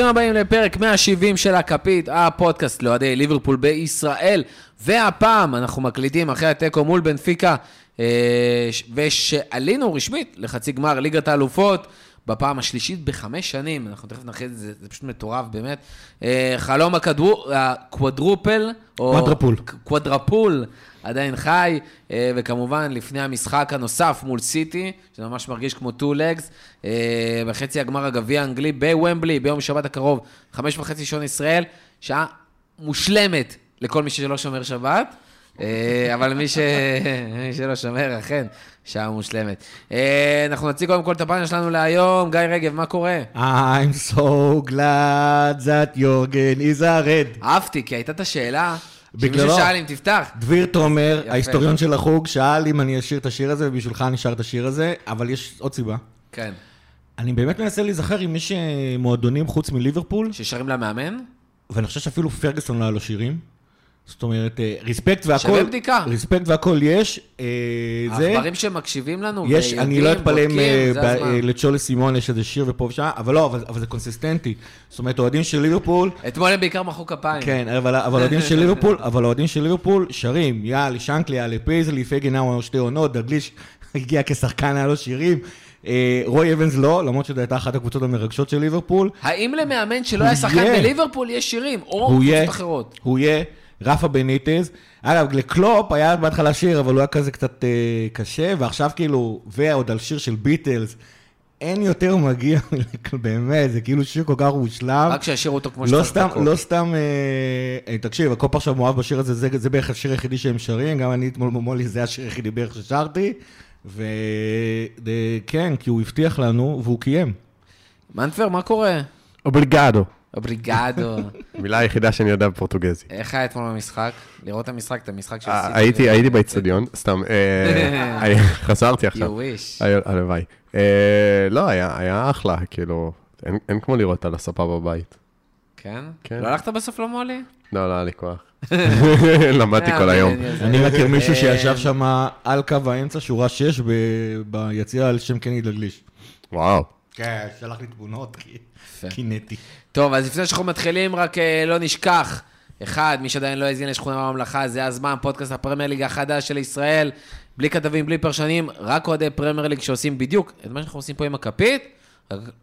ברוכים הבאים לפרק 170 של הכפית, הפודקאסט לאוהדי ליברפול בישראל. והפעם אנחנו מקליטים אחרי התיקו מול בנפיקה, אה, ושעלינו רשמית לחצי גמר ליגת האלופות. בפעם השלישית בחמש שנים, אנחנו תכף נכריז את זה, זה פשוט מטורף באמת. אה, חלום ה quadruple, או quadruple. quadruple, עדיין חי, אה, וכמובן לפני המשחק הנוסף מול סיטי, שזה ממש מרגיש כמו two legs, בחצי הגמר הגביע האנגלי בוומבלי, ביום שבת הקרוב, חמש וחצי שעון ישראל, שעה מושלמת לכל מי שלא שומר שבת. אה, אבל מי, ש... מי שלא שומר, אכן, שעה מושלמת. אה, אנחנו נציג קודם כל את הפאנל שלנו להיום. גיא רגב, מה קורה? I'm so glad that יורגן is a red. אהבתי, כי הייתה את השאלה, שמישהו בגללו. שאל אם תפתח. דביר תומר. ההיסטוריון של החוג, שאל אם אני אשיר את השיר הזה, ובשבילך אני שר את השיר הזה, אבל יש עוד סיבה. כן. אני באמת מנסה להיזכר אם יש מועדונים חוץ מליברפול, ששרים למאמן? ואני חושב שאפילו פרגוסון לא היה לו שירים. זאת אומרת, אה, respect והכל, שווה בדיקה. respect והכל יש. אה, זה, העכברים שמקשיבים לנו יש, ויודעים, אני לא אתפלא אם אה. אה, לצ'ולי סימון יש איזה שיר ופה ושם, אבל לא, אבל אבל זה קונסיסטנטי. זאת אומרת, אוהדים של ליברפול, אתמול הם בעיקר מחאו כפיים. כן, אבל אוהדים של ליברפול, אבל אוהדים של ליברפול שרים, יאללה, שנקלי, יאללה, פייזלי, פייגן היה שתי עונות, דגליש הגיע כשחקן, היה לו שירים. אה, רוי אבנס לא, למרות שזו הייתה אחת הקבוצות המרגשות של ליברפול. האם למאמן שלא היה שחקן. בליברפול יש שירים? או קבוצות אחרות? הוא יהיה, רפה בניטז. אגב, לקלופ היה בהתחלה שיר, אבל הוא היה כזה קצת אה, קשה, ועכשיו כאילו, ועוד על שיר של ביטלס, אין יותר מגיע, באמת, זה כאילו שיר כל כך מושלם. רק שישירו אותו כמו לא שצריך. סתם. לא סתם, אה, אה, תקשיב, הקופ עכשיו מאוהב בשיר הזה, זה, זה בערך השיר היחידי שהם שרים, גם אני אתמול במולי, זה השיר היחידי בערך ששרתי, וכן, כי הוא הבטיח לנו, והוא קיים. מנטבר, מה קורה? אובליגדו. אובריגדו. מילה היחידה שאני יודע בפורטוגזי. איך היה אתמול במשחק? לראות את המשחק, את המשחק של אה, סיטי. הייתי הייתי באיצטדיון, סתם, אה, חזרתי You עכשיו. wish. היה- הלוואי. אה, לא, היה אחלה, כאילו, אין- כמו לראות על הספה בבית. כן? כן. לא הלכת בסוף למולי? לא, לא היה לי כוח. למדתי כל אה, היום. אני- מכיר מישהו שישב שם על קו האמצע, שורה 6, ב- ביציע על שם קני דגליש. וואו. כן, שלח לי תמונות, יפה. קינאתי. טוב, אז לפני שאנחנו מתחילים, רק אה, לא נשכח. אחד, מי שעדיין לא האזין לשכונה בממלכה, זה הזמן, פודקאסט הפרמייר ליג החדש של ישראל. בלי כתבים, בלי פרשנים, רק אוהדי פרמייר ליג שעושים בדיוק את מה שאנחנו עושים פה עם הכפית,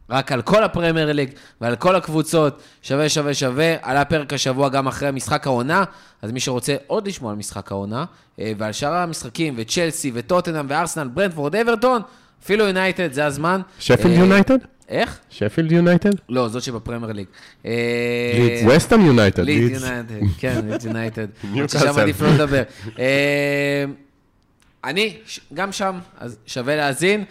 רק- על כל הפרמייר ליג ועל כל הקבוצות, שווה, שווה, שווה. עלה פרק השבוע גם אחרי משחק העונה, אז מי שרוצה עוד לשמוע על משחק העונה, אה, ועל שאר המשחקים, וצ'לסי, וטוטנאם, וארסנל, ברנטפורד, אברטון, אפילו יונייטד, זה הזמן. שפילד אה, יונייטד? איך? שפילד יונייטד? לא, זאת שבפרמייר ליג. אה, ווסטהאם יונייטד. ליד לידס. יונייטד, כן, לידס יונייטד. ששם עדיף לא לדבר. אה, אני, גם שם, אז שווה להאזין.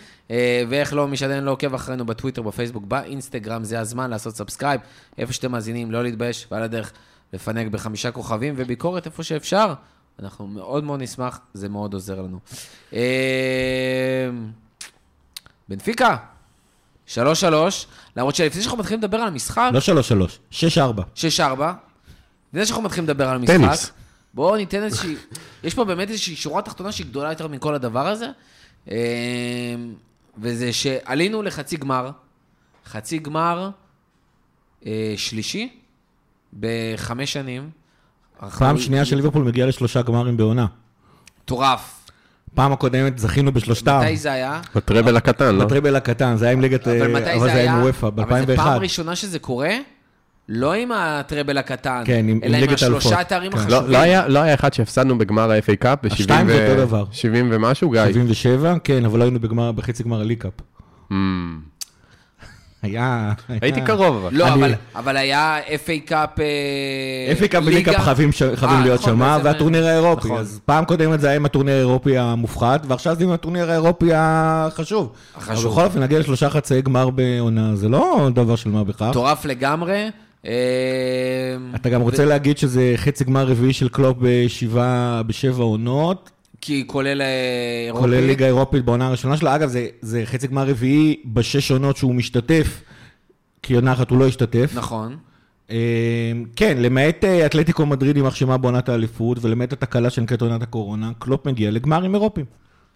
ואיך לא, מי שעדיין לא עוקב אחרינו בטוויטר, בפייסבוק, באינסטגרם, זה הזמן לעשות subscribe. איפה שאתם מאזינים, לא להתבייש, ועל הדרך לפנק בחמישה כוכבים וביקורת איפה שאפשר. אנחנו מאוד מאוד נשמח, זה מאוד עוזר לנו. בנפיקה, 3-3, למרות שלפני שאנחנו מתחילים לדבר על המשחק, לא 3-3, 6-4. 6-4. לפני שאנחנו מתחילים לדבר על המשחק, טניס. בואו ניתן איזושהי... יש פה באמת איזושהי שורה תחתונה שהיא גדולה יותר מכל הדבר הזה, אה, וזה שעלינו לחצי גמר, חצי גמר אה, שלישי בחמש שנים. פעם שנייה שליברפול מגיעה לשלושה גמרים בעונה. מטורף. פעם הקודמת זכינו בשלושתם. מתי זה היה? בטראבל הקטן, לא? בטריבל הקטן, זה היה עם ליגת... אבל אה, מתי אבל זה זה היה היה? עם וופא, אבל זה פעם ב-2001. ראשונה שזה קורה, לא עם הטראבל הקטן, כן, עם- עם אלא עם ליגת השלושה. התארים כן. החשובים. לא לא היה לא היה אחד שהפסדנו בגמר ה-FA קאפ ב-70 השתיים זה אותו דבר. ומשהו, גיא? 77, כן, אבל לא היינו בגמר- בחצי גמר הליג קאפ. Hmm. היה... הייתי קרוב, אבל. לא, אבל, היה FA קאפ... אה, FA קאפ ליגה. וליג קאפ חייבים אה, להיות נכון, שם, והטורניר האירופי. נכון. אז פעם קודמת זה היה עם הטורניר האירופי המופחת, ועכשיו זה עם הטורניר האירופי החשוב. החשוב. אבל בכל אופן, להגיע לשלושה חצאי גמר בעונה, זה לא דבר של מה בכך. מטורף לגמרי. אה, אתה גם רוצה להגיד שזה חצי גמר רביעי של קלופ בשבע עונות, כי כולל אירופית. כולל ליגה אירופית בעונה הראשונה שלה. אגב, זה, זה חצי גמר רביעי בשש עונות שהוא משתתף, כי עונה אחת הוא לא השתתף. נכון. אה, כן, למעט אה, אתלטיקו מדריד יימח שמה בעונת האליפות, ולמעט התקלה שנקראת עונת הקורונה, קלופ מגיע לגמרים אירופיים.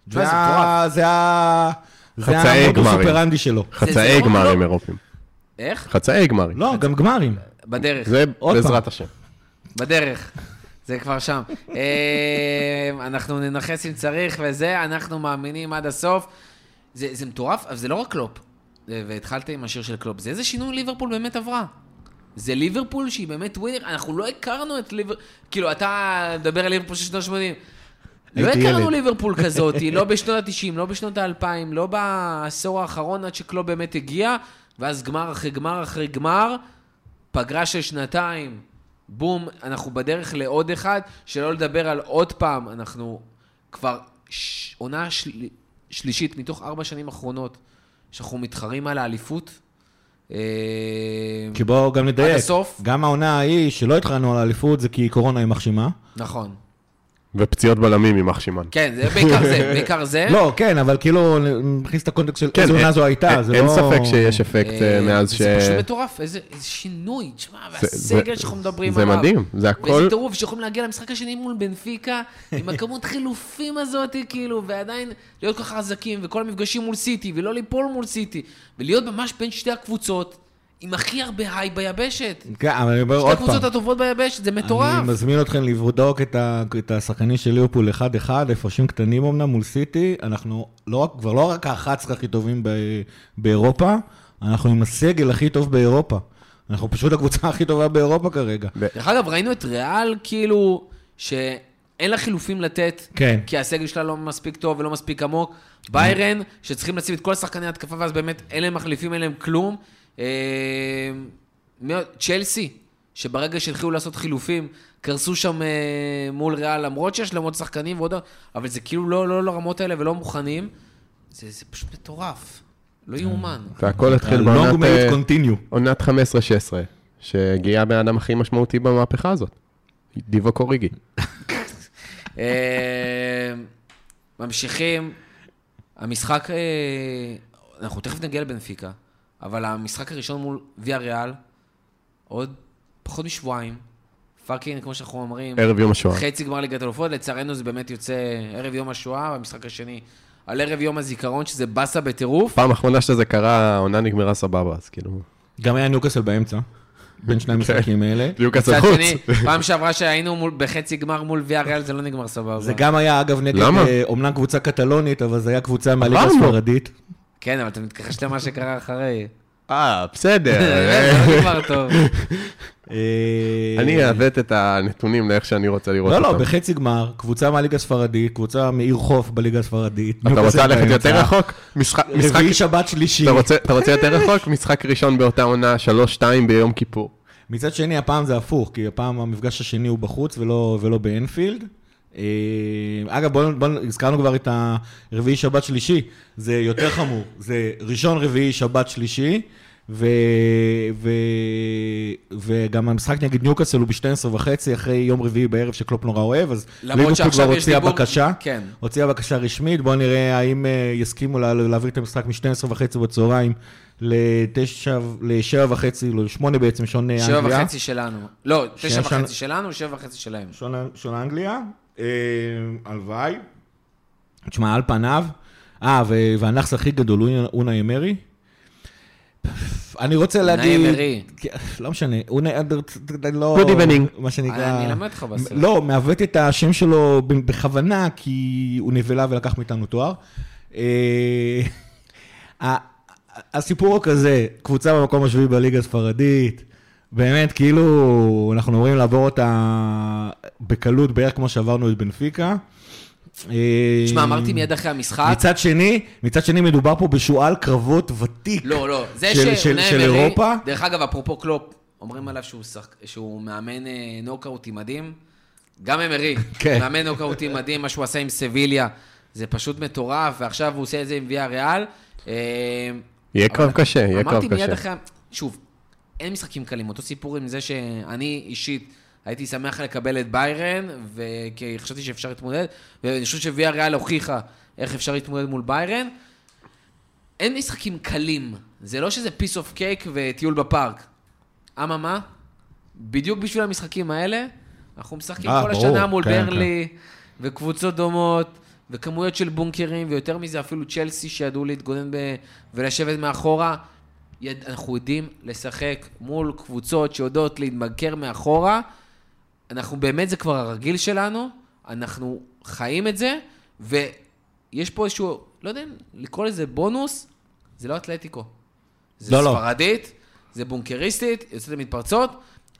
תשמע, זה ה-. זה ה... זה חצאי גמרים. שלו. חצאי גמרים לא- אירופים. איך? חצאי גמרים. לא, גם גמרים. בדרך. זה בעזרת. השם. בדרך. זה כבר שם. אה, אנחנו ננכס אם צריך וזה, אנחנו מאמינים עד הסוף. זה, זה מטורף, אבל זה לא רק קלופ. והתחלת עם השיר של קלופ. זה איזה שינוי ליברפול באמת עברה. זה ליברפול שהיא באמת winner, אנחנו לא הכרנו את ליברפול, כאילו, אתה מדבר על ליברפול של שנות ה-80. לא הכרנו. ליברפול כזאת, לא בשנות ה-90, לא בשנות ה-2000, לא בעשור האחרון עד שקלופ באמת הגיע, ואז גמר אחרי גמר אחרי גמר, פגרה של שנתיים, בום, אנחנו בדרך לעוד אחד, שלא לדבר על עוד פעם, אנחנו כבר ש... עונה של... שלישית מתוך ארבע שנים אחרונות, שאנחנו מתחרים על האליפות. אה, כי בואו גם נדייק. עד הסוף. גם העונה ההיא, שלא התחלנו על האליפות, זה כי קורונה היא מחשימה. נכון. ופציעות בלמים, יימח שמעון. כן, זה בעיקר זה, בעיקר זה. לא, כן, אבל כאילו, נכניס את הקונטקסט של כן, איזו עונה אין- זו הייתה, אין- זה אין לא... ספק שיש אפקט אה, מאז ש... זה פשוט מטורף, איזה שינוי, תשמע, זה- והסגל זה- שאנחנו מדברים זה עליו. מדהים, זה הכל... ואיזה טירוף שיכולים להגיע למשחק השני מול בנפיקה, עם הכמות חילופים הזאת, כאילו, ועדיין להיות כל כך חזקים, וכל המפגשים מול סיטי, ולא ליפול מול סיטי, ולהיות ממש בין שתי הקבוצות, עם הכי הרבה היי ביבשת. כן, אבל אני אומר שתי עוד פעם. הקבוצות הטובות ביבשת, זה מטורף. אני מזמין אתכם לבדוק את, ה, את השחקנים של ליברפול אחד-אחד, הפרשים קטנים אמנם מול סיטי, אנחנו לא, כבר לא רק ה-11 הכי טובים ב, באירופה, אנחנו עם הסגל הכי טוב באירופה. אנחנו פשוט הקבוצה הכי טובה באירופה כרגע. דרך אגב, ראינו את ריאל, כאילו, שאין לה חילופים לתת, כן. כי הסגל שלה לא מספיק טוב ולא מספיק עמוק. ביירן, שצריכים לשים את כל השחקני התקפה, ואז באמת אין להם מחליפים, אין להם כלום. אה, עוד? צ'לסי, שברגע שהתחילו לעשות חילופים, קרסו שם אה, מול ריאל, למרות שיש להם עוד שחקנים ועוד... אבל זה כאילו לא, לא לרמות האלה ולא מוכנים. זה, זה פשוט מטורף. לא יאומן. והכל התחיל בעונת אה, continue. עונת 15-16, שהגיע הבן אדם הכי משמעותי במהפכה הזאת. דיבו קוריגי. אה, ממשיכים. המשחק, אה, אנחנו תכף נגיע לבנפיקה, אבל המשחק הראשון מול ויה ריאל, עוד פחות משבועיים, fucking, כמו שאנחנו אומרים, ערב יום השואה. חצי גמר ליגת אלופות, לצערנו זה באמת יוצא ערב יום השואה, והמשחק השני על ערב יום הזיכרון, שזה באסה בטירוף. פעם אחרונה שזה קרה, העונה נגמרה סבבה, אז כאילו... גם היה ניוקאסל באמצע, בין שני המשחקים האלה. ניוקאסל חוץ. שני, פעם שעברה שהיינו מול, בחצי גמר מול ויה ריאל, זה לא נגמר סבבה. זה גם היה, אגב, נגד, למה? אה, אומנם קבוצה קטלונית, אבל זה היה קבוצה מהליגה. הספרדית. כן, אבל אתה מתכחש למה שקרה אחרי. אה, בסדר. זה לא נגמר טוב. אה, אני אעוות את הנתונים לאיך שאני רוצה לראות לא, אותם. לא, בחצי גמר, קבוצה מהליגה הספרדית, קבוצה מעיר חוף בליגה הספרדית. אתה רוצה ללכת. יותר רחוק? רביעי שבת שלישי. אתה רוצה- יותר רחוק? משחק ראשון באותה עונה, 3-2 ביום כיפור. מצד שני, הפעם זה הפוך, כי הפעם המפגש השני הוא בחוץ ולא באנפילד. אה, אגב, בואו, בוא, הזכרנו כבר את הרביעי שבת שלישי, זה יותר חמור. זה ראשון רביעי שבת שלישי, ו, ו, וגם המשחק נגד ניוקאסל הוא ב-12 וחצי, אחרי יום רביעי בערב שקלופ נורא אוהב, אז ליברפול כבר הוציאה דיבור- בקשה. כן. הוציאה בקשה רשמית, בואו נראה האם אה, יסכימו לה, להעביר את המשחק מ-12 וחצי בצהריים ל-9, ל-7 וחצי, לא, ל-8 בעצם, שעון אה, שבע אנגליה. וחצי שלנו. לא, תשע וחצי שלנו, שבע וחצי שלהם. שעון, אנגליה, הלוואי. תשמע, על פניו, אה, ו- והנכס הכי גדול הוא אונה אמרי. אני רוצה להגיד... אמרי. כן, לא משנה, אונה, לא... Good evening. מה שנקרא... אני אלמד אותך בסרט. לא, מעוות את השם שלו בכוונה, כי הוא נבלה ולקח מאיתנו תואר. אה, הסיפור הוא כזה, קבוצה במקום השביעי בליגה הספרדית, באמת, כאילו, אנחנו אמורים לעבור אותה בקלות, בערך כמו שעברנו את בנפיקה. אה, תשמע, אמרתי מיד אחרי המשחק, מצד שני, מצד שני מדובר פה בשועל קרבות ותיק. לא, לא, זה של- שאונאי של- של אירופה? דרך אגב, אפרופו קלופ, אומרים עליו שהוא שחק- שהוא מאמן אה, נוקאוטי מדהים. גם אמרי, כן. מאמן נוקאוטי מדהים, מה שהוא עשה עם סביליה, זה פשוט מטורף, ועכשיו הוא עושה את זה עם ויה ריאל. אה, יהיה קרב קשה, יהיה קרב אמרתי מיד קשה. אחרי, שוב, אין משחקים קלים, אותו סיפור עם זה שאני אישית הייתי שמח לקבל את ביירן, וכי חשבתי שאפשר להתמודד, ואני חושב שוויה ריאל הוכיחה איך אפשר להתמודד מול ביירן. אין משחקים קלים, זה לא שזה piece of cake וטיול בפארק. אממה, בדיוק בשביל המשחקים האלה, אנחנו משחקים אה, כל ברור, השנה מול כן, ברלי, וקבוצות דומות, וכמויות של בונקרים, ויותר מזה אפילו צ'לסי שידעו להתגונן ב... ולשבת מאחורה. אנחנו יודעים לשחק מול קבוצות שיודעות להתמכר מאחורה. אנחנו באמת, זה כבר הרגיל שלנו, אנחנו חיים את זה, ויש פה איזשהו, לא יודע לקרוא לזה בונוס, זה לא אתלטיקו. זה לא, לא. ספרדית, זה בונקריסטית, יוצאת למתפרצות,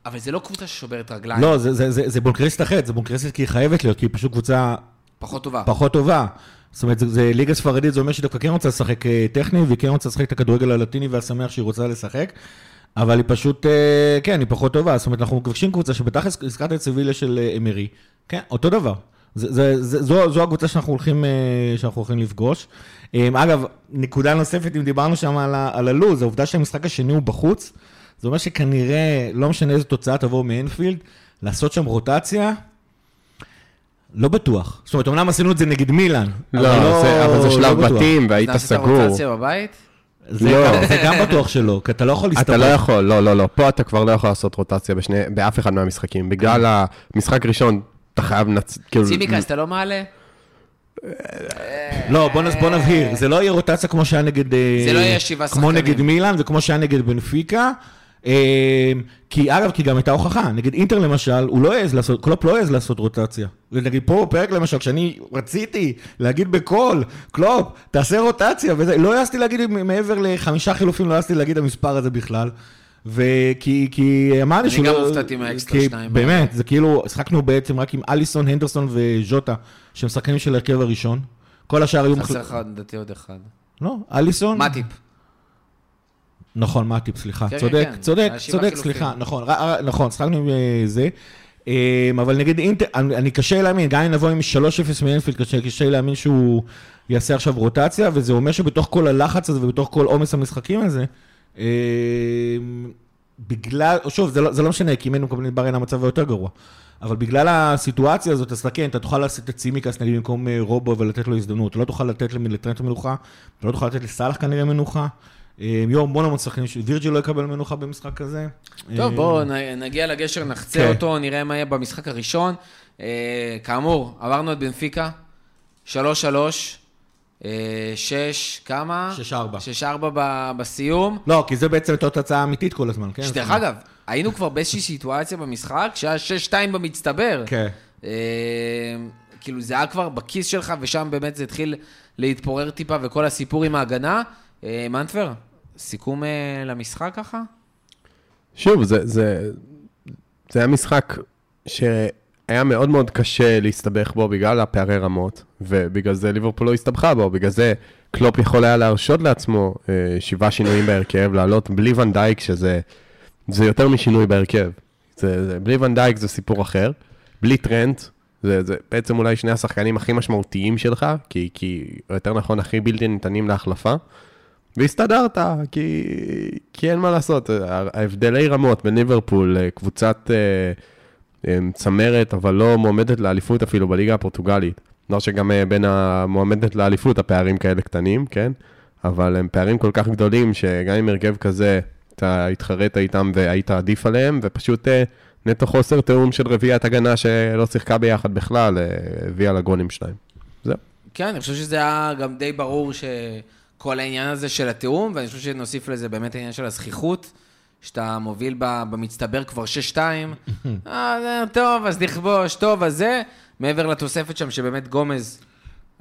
אבל זה לא קבוצה ששוברת רגליים. לא, זה- זה- זה זה בונקריסט אחרת, זה בונקריסט כי היא חייבת להיות, כי היא פשוט קבוצה פחות טובה. פחות טובה. זאת אומרת, זה, זה ליגה ספרדית, זה אומר שהיא דווקא כן רוצה לשחק אה, טכני, והיא כן רוצה לשחק את הכדורגל הלטיני והשמח שהיא רוצה לשחק, אבל היא פשוט, אה, כן, היא פחות טובה. זאת אומרת, אנחנו מבקשים קבוצה שבתכלס הזכרת את סביליה של אה, אמרי, כן, אותו דבר. זה, זה, זה, זו, זו הקבוצה שאנחנו הולכים, שאנחנו הולכים לפגוש. אה, אגב, נקודה נוספת, אם דיברנו שם על, על הלו"ז, העובדה שהמשחק השני הוא בחוץ, זה אומר שכנראה, לא משנה איזו תוצאה תבוא מאנפילד, לעשות שם רוטציה, לא בטוח. זאת אומרת, אמנם עשינו את זה נגד מילאן. לא, אבל זה- אבל זה לא שלב. בתים והיית סגור. רוטציה בבית? זה לא. גם- זה גם בטוח שלא, כי אתה לא יכול להסתובב. אתה לא יכול, לא, לא, לא. פה אתה כבר לא יכול לעשות רוטציה בשני, באף אחד מהמשחקים. בגלל המשחק ראשון, אתה חייב נצ... כאילו... צימקס, אתה לא מעלה? לא, בוא נבהיר, זה לא יהיה רוטציה כמו שהיה נגד... אה, זה לא יהיה שבעה כמו שחקנים. נגד מילאן וכמו שהיה נגד בנפיקה. אה, כי אגב, כי גם הייתה הוכחה, נגד אינטר למשל, הוא לא העז לעשות, קלופ לא העז לעשות רוטציה. ונגיד פה בפרק למשל, כשאני רציתי להגיד בקול, קלופ, תעשה רוטציה, וזה, לא העזתי להגיד מעבר לחמישה חילופים, לא העזתי להגיד המספר הזה בכלל. וכי כי אמרתי אני שהוא גם לא... הופתעתי מהאקסטרה כי שניים. באמת, זה כאילו, שחקנו בעצם רק עם אליסון, הנדרסון וז'וטה, שהם שחקנים של ההרכב הראשון. כל השאר היו... חסר לך לדעתי עוד אחד. לא, אליסון. מטיפ. נכון, מטיפ, סליחה. כן, צודק, כן, צודק, שבעה צודק, חילופים. סליחה, נכון, נכון, שחקנו עם אה, זה. אה, אבל נגד אינטר, אני אני קשה להאמין, גם אם נבוא עם 3-0 מאנפילד, קשה קשה להאמין שהוא יעשה עכשיו רוטציה, וזה אומר שבתוך כל הלחץ הזה ובתוך כל עומס המשחקים הזה, אה, בגלל, שוב, זה לא, זה לא משנה, כי אם היינו מקבלים את ברן המצב היותר גרוע. אבל בגלל הסיטואציה הזאת, אז כן, אתה תוכל לעשות את צימקס נגיד במקום אה, רובו ולתת לו הזדמנות. אתה לא תוכל לתת לטרנט מנוחה, אתה לא תוכל לתת לסאלח כנראה מנוחה. אה, יום המון המון שחקנים, וירג'י לא יקבל מנוחה במשחק כזה. טוב, אה, בואו נגיע לגשר, נחצה כן. אותו, נראה מה יהיה במשחק הראשון. אה, כאמור, עברנו את בנפיקה, 3-3, אה, 6, כמה? 6-4. 6-4 ב- בסיום. לא, כי זה בעצם הייתה תוצאה אמיתית כל הזמן, כן? שדרך אגב, היינו כבר באיזושהי סיטואציה במשחק שהיה 6-2 במצטבר. כן. אה, כאילו זה היה כבר בכיס שלך, ושם באמת זה התחיל להתפורר טיפה, וכל הסיפור עם ההגנה. אה, מנטבר, סיכום אה, למשחק ככה? שוב, זה, זה, זה היה משחק שהיה מאוד מאוד קשה להסתבך בו בגלל הפערי רמות, ובגלל זה ליברפול לא הסתבכה בו, בגלל זה קלופ יכול היה להרשות לעצמו אה, שבעה שינויים בהרכב, לעלות בלי ונדייק, שזה זה יותר משינוי בהרכב. זה, זה, בלי ונדייק זה סיפור אחר, בלי טרנט, זה, זה בעצם אולי שני השחקנים הכי משמעותיים שלך, כי, כי יותר נכון, הכי בלתי ניתנים להחלפה. והסתדרת, כי, כי אין מה לעשות. ההבדלי רמות בין ליברפול לקבוצת אה, אה, צמרת, אבל לא מועמדת לאליפות אפילו בליגה הפורטוגלית. לא שגם אה, בין המועמדת לאליפות הפערים כאלה קטנים, כן? אבל הם פערים כל כך גדולים, שגם עם הרכב כזה, אתה התחרית איתם והיית עדיף עליהם, ופשוט אה, נטו חוסר תיאום של רביעיית הגנה שלא שיחקה ביחד בכלל, אה, הביאה לגולים שלהם. זהו. כן, אני חושב שזה היה גם די ברור שכל העניין הזה של התיאום, ואני חושב שנוסיף לזה באמת העניין של הזכיחות, שאתה מוביל במצטבר כבר 6-2, אה, טוב, אז נכבוש, טוב, אז זה, מעבר לתוספת שם, שבאמת גומז,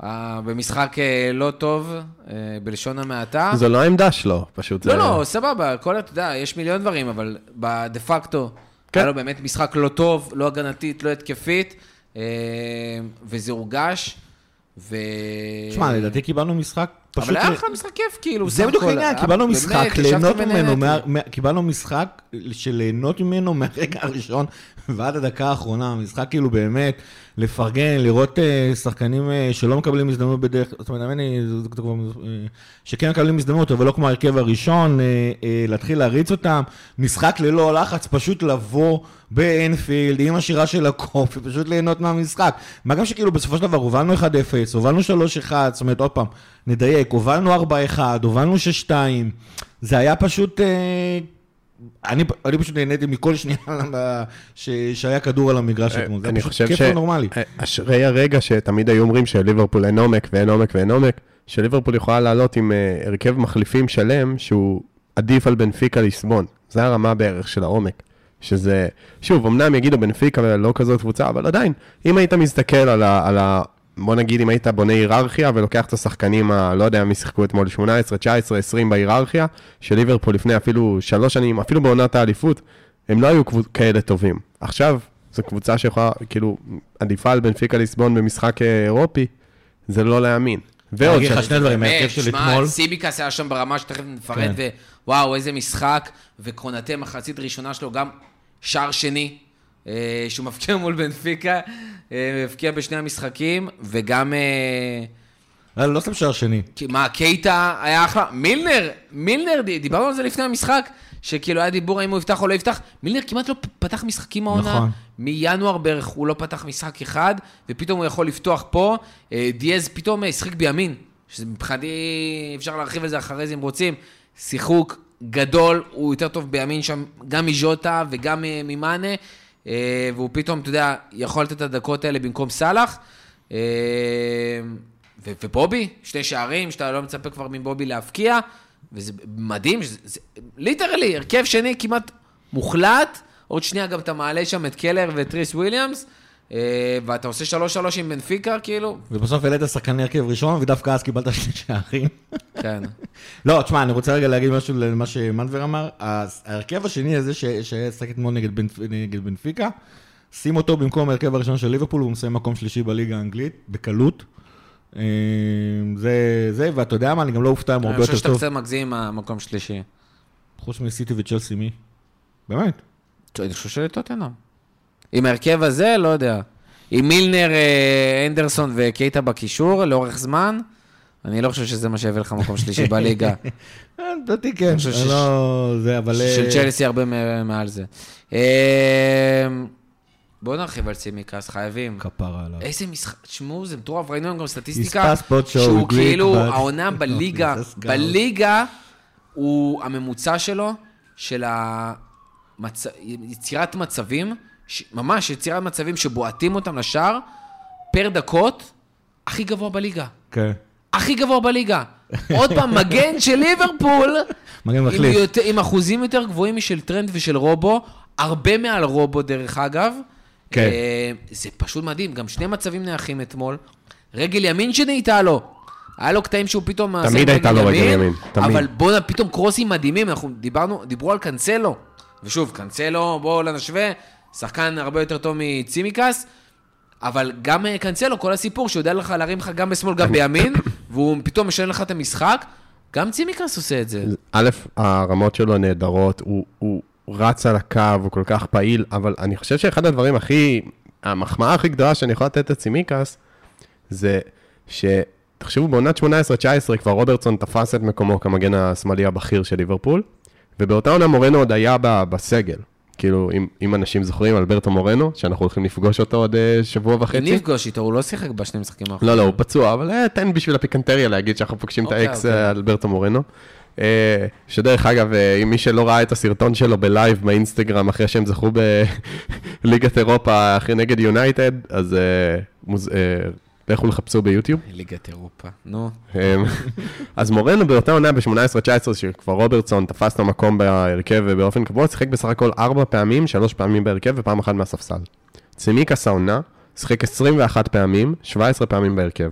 אה, במשחק אה, לא טוב, אה, בלשון המעטה. זו לא העמדה שלו, פשוט. לא, זה- לא, סבבה, כל, אתה יודע, יש מיליון דברים, אבל בדה פקטו, כן. היה לו באמת משחק לא טוב, לא הגנתית, לא התקפית, אה, וזה הורגש, ו... תשמע, לדעתי קיבלנו משחק. אבל היה לך משחק כיף, כאילו, זה בדיוק. העניין, קיבלנו משחק, ליהנות. ממנו, קיבלנו משחק של ליהנות ממנו מהרגע הראשון ועד הדקה האחרונה, משחק כאילו באמת, לפרגן, לראות אה, שחקנים אה, שלא מקבלים הזדמנות בדרך, זאת אומרת, כבר, אה, שכן מקבלים הזדמנות, אבל לא כמו ההרכב הראשון, להתחיל להריץ אותם, משחק ללא לחץ, פשוט לבוא באנפילד עם השירה של הקוף, ופשוט ליהנות מהמשחק. מה גם שכאילו בסופו של דבר הובלנו 1-0, הובלנו 3-1, זאת אומרת, עוד פעם, נדייק, הובלנו 4-1, הובלנו 6-2, זה היה פשוט... אה, אני, אני פשוט נהניתי מכל שנייה ש, שהיה כדור על המגרש אתמול, זה היה פשוט כיף ש... לא נורמלי. אשרי הרגע שתמיד היו אומרים שליברפול אין עומק ואין עומק ואין עומק, שליברפול יכולה לעלות עם אה, הרכב מחליפים שלם, שהוא עדיף על בנפיקה ליסבון. זה הרמה בערך של העומק. שזה, שוב, אמנם יגידו בנפיקה לא כזאת קבוצה, אבל עדיין, אם היית מסתכל על ה... על ה בוא נגיד אם היית בונה היררכיה ולוקח את השחקנים, ה, לא יודע מי שיחקו אתמול, 18, 19, 20 בהיררכיה, של ליברפול לפני אפילו שלוש שנים, אפילו בעונת האליפות, הם לא היו קבוצ... כאלה טובים. עכשיו, זו קבוצה שיכולה, כאילו, עדיפה על בנפיקה ליסבון במשחק אה, אירופי, זה לא להאמין. אני ועוד אגיד לך שני דברים, ההרכב של שמע, אתמול, סיביקס היה שם ברמה שתכף נפרט, כן. ווואו, איזה משחק, וקונטה מחצית ראשונה שלו, גם שער שני, שהוא מפקיע מול בנפיקה, אה, הפקיע בשני המשחקים, וגם, אה, לא שם שער שני. מה, קייטה היה אחלה, מילנר, מילנר, דיברנו על זה לפני המשחק, שכאילו היה דיבור האם הוא יפתח או לא יפתח, מילנר כמעט לא פתח משחקים העונה, נכון. מינואר בערך הוא לא פתח משחק אחד, ופתאום הוא יכול לפתוח פה, אה, דיאז פתאום אה, שיחק בימין, שזה מבחינתי, אפשר להרחיב על זה אחרי זה אם רוצים, שיחוק גדול, הוא יותר טוב בימין שם, גם מז'וטה וגם אה, ממאנה, אה, והוא פתאום, אתה יודע, יכול לתת את הדקות האלה במקום סאלח. אה, ו- ובובי, שני שערים, שאתה לא מצפה כבר מבובי להבקיע, וזה מדהים, זה- literally, הרכב שני כמעט מוחלט, עוד שנייה גם אתה מעלה שם את קלר ואת ריס וויליאמס, אה, ואתה עושה 3-3 עם בנפיקה, כאילו, ובסוף העלית שחקני הרכב ראשון, ודווקא אז קיבלת שני שערים. כן. לא, תשמע, אני רוצה רגע להגיד משהו למה שמנדבר אמר. ההרכב השני הזה שהיה שחק אתמול נגד בנפ- נגד בנפיקה, שים אותו במקום ההרכב הראשון של ליברפול, הוא מסיים מקום שלישי בליגה האנגלית, בקלות. אה, זה, זה, ואתה יודע מה, אני גם לא אופתע אם הוא אני הרבה חושב יותר שאתה טוב. קצת מגזים עם שלישי. חוץ מסיטי וצ'לסי מי? באמת. אני חושב שלטוטנאם. עם ההרכב הזה, לא יודע. עם מילנר, אה, אנדרסון וקייטה בקישור לאורך זמן, אני לא חושב שזה מה שיביא לך מקום שלישי בליגה. אה, לדעתי כן, חושב אני לא... זה, אבל... אה, של צ'לסי הרבה מעל זה. אה, בואו נרחיב על סימיקס, חייבים. כפרה עליו. איזה משחק, תשמעו, זה מטורף, ראינו גם סטטיסטיקה, שהוא כאילו, העונה בליגה. בליגה, הוא, הממוצע שלו, של. יצירת מצבים, ש... ממש יצירת מצבים שבועטים אותם לשער, פר דקות, הכי גבוה בליגה. כן. הכי גבוה בליגה. עוד פעם, מגן של ליברפול, מגן עם, מחליף. יותר, עם אחוזים יותר גבוהים משל טרנד ושל רובו, הרבה מעל רובו דרך אגב. כן. אה, זה פשוט מדהים, גם שני מצבים נייחים אתמול. רגל ימין שנהייתה לו. היה לו קטעים שהוא פתאום... תמיד עם הייתה לו רגל ימין, תמיד. אבל בואנה, פתאום קרוסים מדהימים, אנחנו דיברנו, דיברו על קאנסלו. ושוב, קאנסלו, בואו לא נשווה, שחקן הרבה יותר טוב מצימיקאס, אבל גם אה, קאנסלו, כל הסיפור, שהוא יודע לך להרים לך גם בשמאל, גם בימין, והוא פתאום משנה לך את המשחק, גם צימקס עושה את זה. א', הרמות שלו נהדרות, הוא, הוא רץ על הקו, הוא כל כך פעיל, אבל אני חושב שאחד הדברים הכי, המחמאה הכי גדולה שאני יכול לתת לצימקס, זה שתחשבו, בעונת 18-19 כבר רוברטסון תפס את מקומו כמגן השמאלי הבכיר של ליברפול, ובאותה עונה מורנו עוד היה בסגל. כאילו, אם, אם אנשים זוכרים, אלברטו מורנו, שאנחנו הולכים לפגוש אותו עוד אה, שבוע וחצי. נפגוש איתו, הוא לא שיחק בשני משחקים האחרונים. לא, לא, הוא פצוע, אבל אה, תן בשביל הפיקנטריה להגיד שאנחנו פוגשים את אוקיי, האקס אוקיי. אה, אלברטו מורנו. אה, שדרך אגב, אה, מי שלא ראה את הסרטון שלו בלייב באינסטגרם, אחרי שהם זכו בליגת אירופה אחרי נגד יונייטד, אז אה, מוז- אה, לכו לחפשו ביוטיוב. ליגת אירופה, נו. אז מורנו באותה עונה ב-18-19, שכבר רוברטסון תפס את המקום בהרכב ובאופן קבוע, שיחק בסך הכל ארבע פעמים, שלוש פעמים בהרכב ופעם אחת מהספסל. צימיקס העונה, שיחק 21 פעמים, 17 פעמים בהרכב.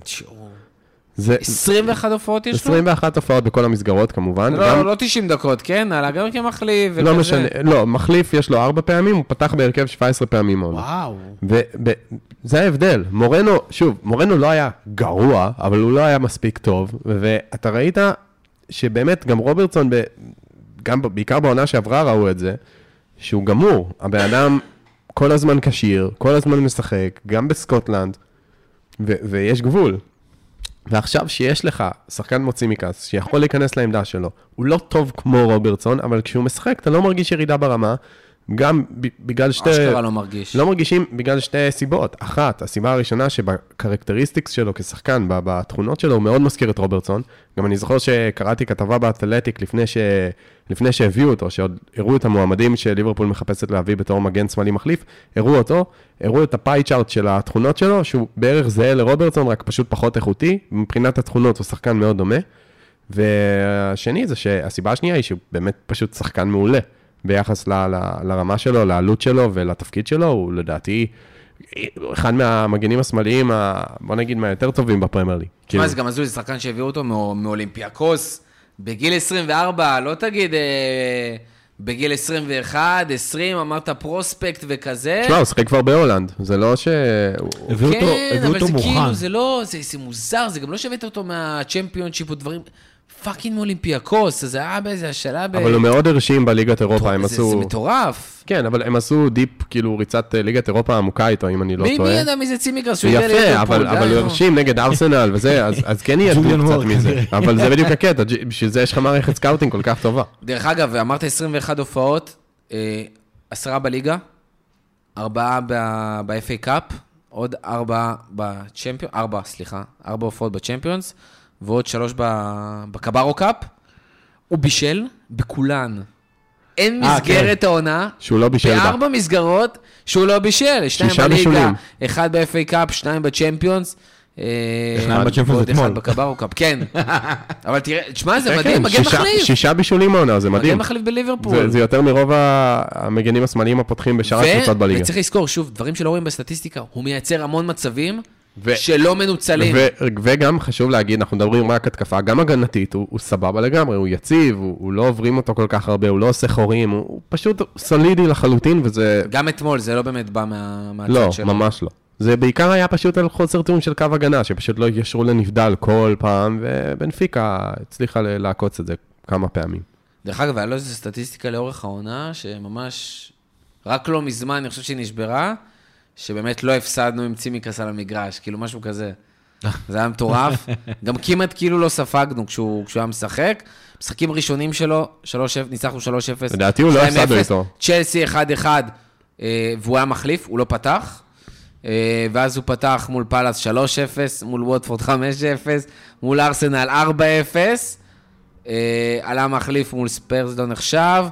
זה 21 הופעות יש לו? 21 הופעות בכל המסגרות כמובן. לא, גם- לא 90 דקות, כן? עלה גם כמחליף וכזה. לא משנה, לא, מחליף יש לו 4 פעמים, הוא פתח בהרכב 17 פעמים העונה. וואו. וזה ההבדל. מורנו, שוב, מורנו לא היה גרוע, אבל הוא לא היה מספיק טוב, ואתה ראית שבאמת גם רוברטסון, גם בעיקר בעונה שעברה ראו את זה, שהוא גמור. הבן אדם כל הזמן כשיר, כל הזמן משחק, גם בסקוטלנד, ו- ויש גבול. ועכשיו שיש לך שחקן כמו צימיקאס שיכול להיכנס לעמדה שלו, הוא לא טוב כמו רוברטסון, אבל כשהוא משחק אתה לא מרגיש ירידה ברמה, גם בגלל שתי... אשכרה לא מרגיש. לא מרגישים בגלל שתי סיבות. אחת, הסיבה הראשונה שב characteristics שלו כשחקן, בתכונות שלו, הוא מאוד מזכיר את רוברטסון. גם אני זוכר שקראתי כתבה באתלטיק לפני, ש... לפני שהביאו אותו, שעוד הראו את המועמדים שליברפול מחפשת להביא בתור מגן שמאלי מחליף, הראו אותו, הראו את הפאי צ'ארט של התכונות שלו, שהוא בערך זהה לרוברטסון, רק פשוט פחות איכותי. מבחינת התכונות הוא שחקן מאוד דומה. והשני זה שהסיבה השנייה היא שהוא באמת פשוט שחקן מעולה ביחס ל, ל, לרמה שלו, לעלות שלו ולתפקיד שלו, הוא לדעתי אחד מהמגנים השמאליים, ה- בוא נגיד, מהיותר טובים בפרמייר ליג. כאילו, תשמע, זה גם הזוי, זה שחקן שהביאו אותו מאו- מאולימפיאקוס, בגיל 24, לא תגיד אה, בגיל 21, 20, אמרת prospect וכזה. תשמע, הוא שיחק כבר בהולנד, זה לא ש... הביאו אותו, כן, הביאו אבל אותו זה מוכן. כאילו, זה לא, זה, זה מוזר, זה גם לא שהבאת אותו מהצ'מפיונשיפ או דברים, fucking מאולימפיאקוס, אז זה היה באיזה השאלה ב... אבל הוא מאוד הרשים בליגת אירופה, הם זה, עשו... זה מטורף. כן, אבל הם עשו deep, כאילו, ריצת אה, ליגת אירופה עמוקה איתו, אם אני לא טועה. מי ידע מי זה צימיקאס שהוא יפה, אבל, הוא נו. הרשים נגד ארסנל וזה, אז, כן ג'וליאן קצת מזה. אבל זה בדיוק הקטע, בשביל זה יש לך מערכת scouting כל כך טובה. דרך אגב, אמרת 21 הופעות, אה, עשרה בליגה, ארבעה ב-FA Cup, עוד ארבעה בצ'מפיונס, ארבע, סליחה, ארבע הופעות בצ'מפיונס, ועוד שלוש ב Carabao Cup. הוא בישל בכולן. אין אה, מסגרת העונה, שהוא לא בישל בה. בארבע מסגרות שהוא לא בישל, שניים בליגה, בישולים. אחד ב-FA Cup, שניים בצ'מפיונס. אה, שניים בצ'מפיונס ועוד אתמול. אחד ב Carabao Cup, כן. אבל תראה, תשמע, זה כן, מדהים, כן, מגן שישה- מחליף. שישה בישולים העונה, זה מגן מדהים. מחליף בליברפול. זה, יותר מרוב המגנים השמאליים הפותחים בשאר הקבוצות בליגה. וצריך לזכור, שוב, דברים שלא רואים בסטטיסטיקה, הוא מייצר המון מצבים ו- שלא מנוצלים. ו- וגם חשוב להגיד, אנחנו מדברים רק התקפה, גם הגנתית, הוא, הוא סבבה לגמרי, הוא יציב, הוא, הוא לא עוברים אותו כל כך הרבה, הוא לא עושה חורים, הוא, הוא פשוט סולידי לחלוטין, וזה... גם אתמול, זה לא באמת בא מה- מהצד לא, שלו. ממש לא. זה בעיקר היה פשוט על חוסר תיאום של קו הגנה, שפשוט לא התיישרו לנבדל כל פעם, ובנפיקה הצליחה לעקוץ את זה כמה פעמים. דרך אגב, היה לו איזו סטטיסטיקה לאורך העונה, שממש, רק לא מזמן, אני חושב שהיא נשברה, שבאמת לא הפסדנו עם צימקס על המגרש, כאילו משהו כזה. זה היה מטורף. גם כמעט כאילו לא ספגנו כשהוא, כשהוא היה משחק. משחקים ראשונים שלו, 3-0, ניצחנו 3-0. לדעתי הוא לא 2-0, הפסדנו איתו. צ'לסי 1-1, אה, והוא היה מחליף, הוא לא פתח. אה, ואז הוא פתח מול פאלאס 3-0, מול ווטפורד 5-0, מול ארסנל 4-0. אה, עלה מחליף מול ספרס לא נחשב.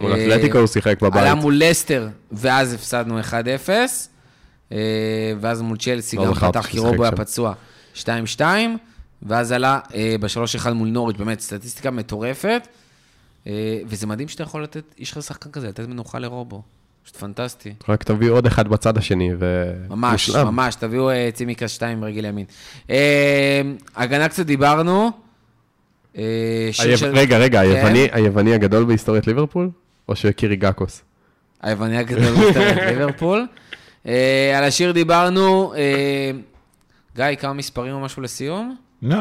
מול אה, אתלטיקו הוא שיחק בבית. עלה מול לסטר, ואז הפסדנו 1-0. אה, ואז מול צ'לסי לא גם פתח, כי ששיחק רובו היה. פצוע 2-2. ואז עלה אה, ב-3-1 מול נוריץ', באמת, סטטיסטיקה מטורפת. אה, וזה מדהים שאתה יכול לתת, יש לך שחקן כזה, לתת מנוחה לרובו. פשוט פנטסטי. רק תביאו עוד אחד בצד השני, ו... ממש, מושלם. ממש, תביאו צימקס 2 ברגל ימין. אה, הגנה קצת דיברנו. רגע, רגע, כן. היווני- הגדול בהיסטוריית ליברפול? או שקיריגקוס? היווני הגדול בסרט ליברפול. אה, על השיר דיברנו. אה, גיא, כמה מספרים או משהו לסיום? לא,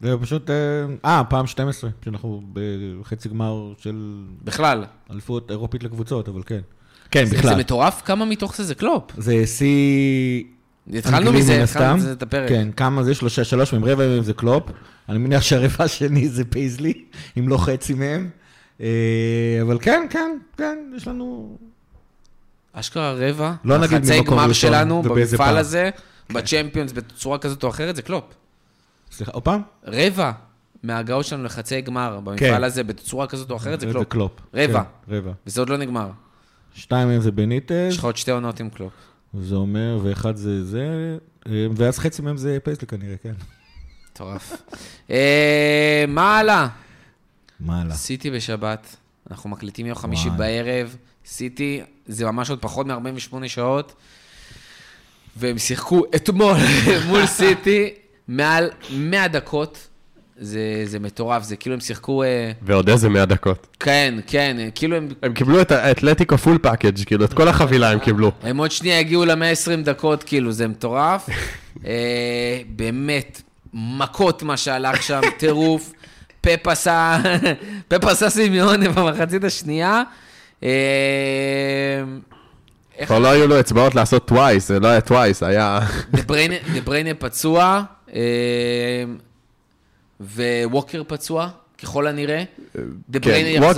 זה פשוט... אה, אה, פעם 12, שאנחנו בחצי גמר של בכלל. אליפות אירופית לקבוצות, אבל כן. כן, זה- בכלל. זה מטורף, כמה מתוך זה זה קלופ. זה שיא... התחלנו מזה, התחלנו. מזה את הפרק. כן, כמה זה? שלושה, שלוש מהם, רבע מהם זה קלופ. אני מניח שהרבע השני זה פייזלי, אם לא חצי מהם. אה, אבל כן, כן, כן, יש לנו... אשכרה רבע, לא נגיד ממקום גמר ראשון, שלנו, ובאיזה במפעל פעם. הזה, בצ'מפיונס, בצורה כזאת או אחרת, זה קלופ. סליחה, עוד פעם? רבע מההגעות שלנו לחצי גמר במפעל הזה, בצורה כזאת או אחרת, זה קלופ. קלופ. רבע. כן, רבע. וזה עוד לא נגמר. שתיים מהם זה בניטז, יש לך עוד שתי עונות עם קלופ. זה אומר, ואחד זה זה, אה, ואז חצי מהם זה פייזלי כנראה, כן. מטורף. אה, מה הלאה? מה הלאה? סיטי בשבת, אנחנו מקליטים יום חמישי. בערב, סיטי, זה ממש עוד פחות מ-48 שעות, והם שיחקו אתמול מול סיטי מעל 100 דקות, זה, זה מטורף, זה כאילו הם שיחקו, אה, ועוד איזה 100 דקות. כן, כן, כאילו הם, הם קיבלו את האתלטיקו full package, כאילו, את כל החבילה הם קיבלו. הם עוד שנייה יגיעו ל-120 דקות, כאילו, זה מטורף. אה, באמת, מכות מה שהלך שם, טירוף. פפ עשה, פפ עשה במחצית השנייה. אה, כבר לא היו לו אצבעות לעשות twice, זה לא היה twice, היה... דה בריינה- דה בריינה פצוע, אה, וווקר פצוע, ככל הנראה. דה בריינה כן, יחזור רק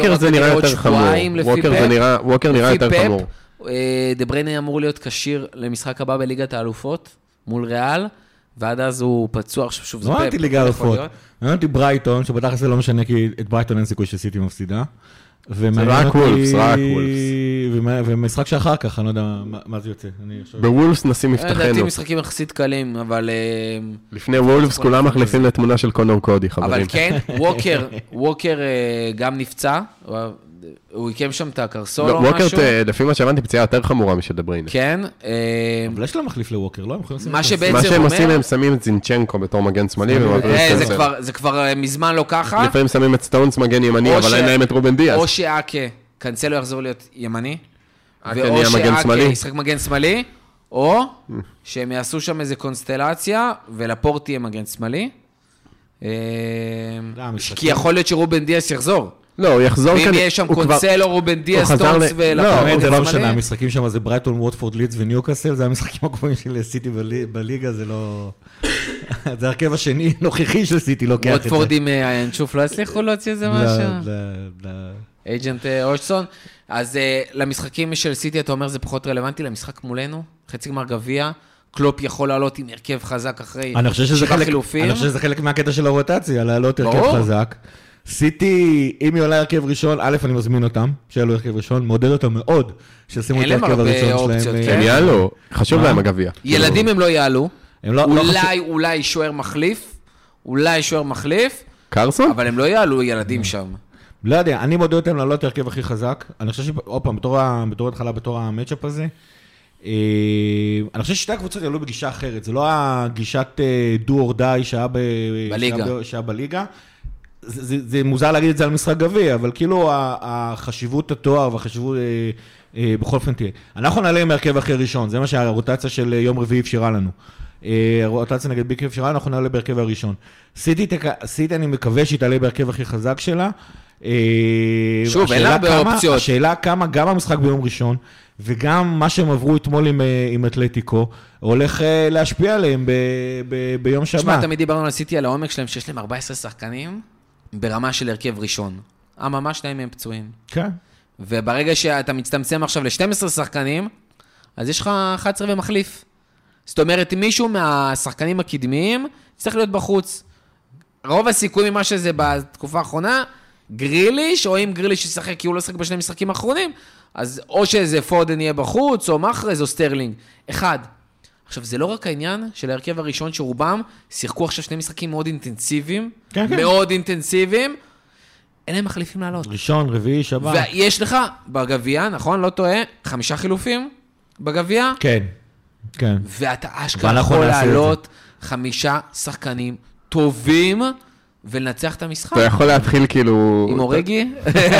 עוד. שבועיים לפי. נראה- ווקר נראה יותר חמור. אה, דה בריינה אמור להיות כשיר למשחק הבא בליגת האלופות, מול ריאל, ועד אז הוא פצוע, עכשיו שוב, זה לא פפ. אמרתי ליגה יכול אלופות. מעניין אותי ברייטון, שבתכלס זה לא משנה, כי את ברייטון אין סיכוי שסיטי מפסידה. רק וולפס, רק וולפס. ומשחק שאחר כך, אני לא יודע מה- זה יוצא. בוולפס נשים לדעתי מבטחנו. משחקים יחסית קלים, אבל... אה, לפני וולפס כולם מחליפים לתמונה של קונור קודי, אבל חברים. כן, ווקר, ווקר אה, גם נפצע, הוא- עיקם שם את הקרסול לא, או ווקר, משהו. ת- לפי מה שהבנתי, פציעה יותר חמורה משל דבריינה. כן, אה, אבל יש להם מחליף לווקר, לא? הם יכולים לשים מה. שבעצם מה שהם אומר- עושים, הם שמים את זינצ'נקו בתור מגן שמאלי, אה, את זה. כבר- זה כבר אה, מזמן לא ככה. לפעמים שמים את סטונס מגן ימני, אבל ש- אין להם את רובן דיאז. או שאקה, קנסלו יחזור להיות ימני, אקה נהיה מגן שאקה שמאלי. ישחק מגן שמאלי, או שהם יעשו שם איזה קונסטלציה, ולפורט יהיה מגן שמאלי. אה, לא, כי יכול להיות שרובן דיאס יחזור. לא, הוא יחזור ואם כאן. יהיה שם קנסלו, רובן דיאס, ל- ולפורט לא, האמת, זה לא שמאלי. משנה, המשחקים שם זה ברייטון, ווטפורד, לידס וניוקאסל, זה המשחקים הגבוהים של סיטי בלי- בליגה, זה לא... זה ההרכב השני הנוכחי של סיטי, לוקח את זה. ווטפורד עם אה, הינשוף לא הצליחו להוציא איזה לא, משהו? לא, לא. אייג'נט אה, אושסון. אז אה, למשחקים של סיטי, אתה אומר, זה פחות רלוונטי, למשחק מולנו, חצי גמר גביע, קלופ יכול לעלות עם הרכב חזק אחרי אני חושב שזה שבעה חלק, חילופים. אני חושב שזה חלק מהקטע של הרוטציה, לעלות הרכב ברור. חזק. סיטי, אם היא עולה הרכב ראשון, א', אני מזמין אותם, שיעלו הרכב ראשון, מעודד אותם מאוד, שישימו אין את להם ההרכב הרבה הראשון אופציות, שלהם. כן. הם יעלו, חשוב? להם הגביע. ילדים הם לא יעלו, לא, לא אולי, אולי שוער מחליף, אולי שוער מחליף, קרסון? אבל הם לא יעלו ילדים שם. לא יודע, אני מודד אותם לעלות את ההרכב הכי חזק. אני חושב שעוד פעם, בתור ה- בתור המצ'אפ הזה, אה, אני חושב ששתי הקבוצות יעלו בגישה אחרת. זה לא הגישת אה, do or die שהיה ב- בליגה. זה, זה, זה מוזר להגיד את זה על משחק גביע, אבל כאילו החשיבות התואר והחשיבות אה, אה, בכל אופן תהיה. אנחנו נעלה עם ההרכב הכי ראשון, זה מה שהרוטציה של אה, יום רביעי אפשרה לנו. אה, הרוטציה נגד ביקר אפשרה, אנחנו נעלה בהרכב הראשון. סיטי, תק- סיטי אני מקווה שהיא תעלה בהרכב הכי חזק שלה. אה, שוב, אין לה הרבה כמה- אופציות. השאלה כמה גם המשחק ביום ראשון, וגם מה שהם עברו אתמול עם, עם אתלטיקו, הולך להשפיע עליהם ב, ב, ביום שבת. תשמע, תמיד דיברנו על סיטי, על העומק שלהם, שיש להם 14 שחקנים ברמה של הרכב ראשון. אממה, שניים מהם פצועים. כן. וברגע שאתה מצטמצם עכשיו ל-12 שחקנים, אז יש לך 11 ומחליף. זאת אומרת, מישהו מהשחקנים הקדמיים צריך להיות בחוץ. רוב הסיכויים ממה שזה בתקופה האחרונה, גריליש, או אם גריליש ישחק כי הוא לא ישחק בשני משחקים האחרונים, אז או שאיזה פודן יהיה בחוץ, או מחרז, או סטרלינג. אחד. עכשיו, זה לא רק העניין של ההרכב הראשון, שרובם שיחקו עכשיו שני משחקים מאוד אינטנסיביים, כן, כן. מאוד אינטנסיביים, אין להם מחליפים לעלות. ראשון, רביעי, שבת. ויש לך בגביע, נכון? לא טועה, חמישה חילופים בגביע, כן, כן. ואתה אשכרה יכול. לעלות חמישה שחקנים טובים ולנצח את המשחק. אתה יכול להתחיל כאילו... עם אורגי?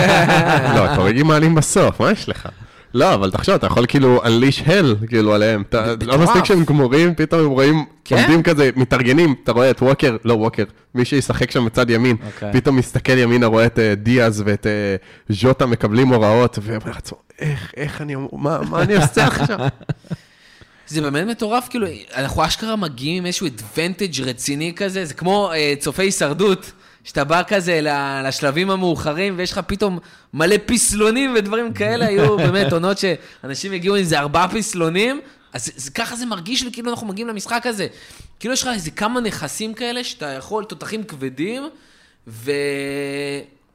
לא, את אורגי מעלים בסוף, מה יש לך? לא, אבל תחשוב, אתה יכול כאילו unleash hell, כאילו, עליהם. אתה- לא. מספיק שהם גמורים, פתאום הם רואים, כן. עומדים כזה, מתארגנים, אתה רואה את ווקר, לא ווקר, מי שישחק שם בצד ימין, אוקיי. פתאום מסתכל ימינה, רואה את אה, דיאז ואת אה, ז'וטה מקבלים הוראות, ואומר לעצמו, איך, איך אני, מה מה אני עושה עכשיו? זה באמת מטורף, כאילו, אנחנו אשכרה מגיעים עם איזשהו advantage רציני כזה, זה כמו אה, צופי הישרדות, שאתה בא כזה לשלבים המאוחרים, ויש לך פתאום מלא פסלונים ודברים כאלה, היו באמת עונות שאנשים הגיעו עם איזה ארבעה פסלונים, אז זה, ככה זה מרגיש לי כאילו אנחנו מגיעים למשחק הזה. כאילו יש לך איזה כמה נכסים כאלה, שאתה יכול, תותחים כבדים. ו...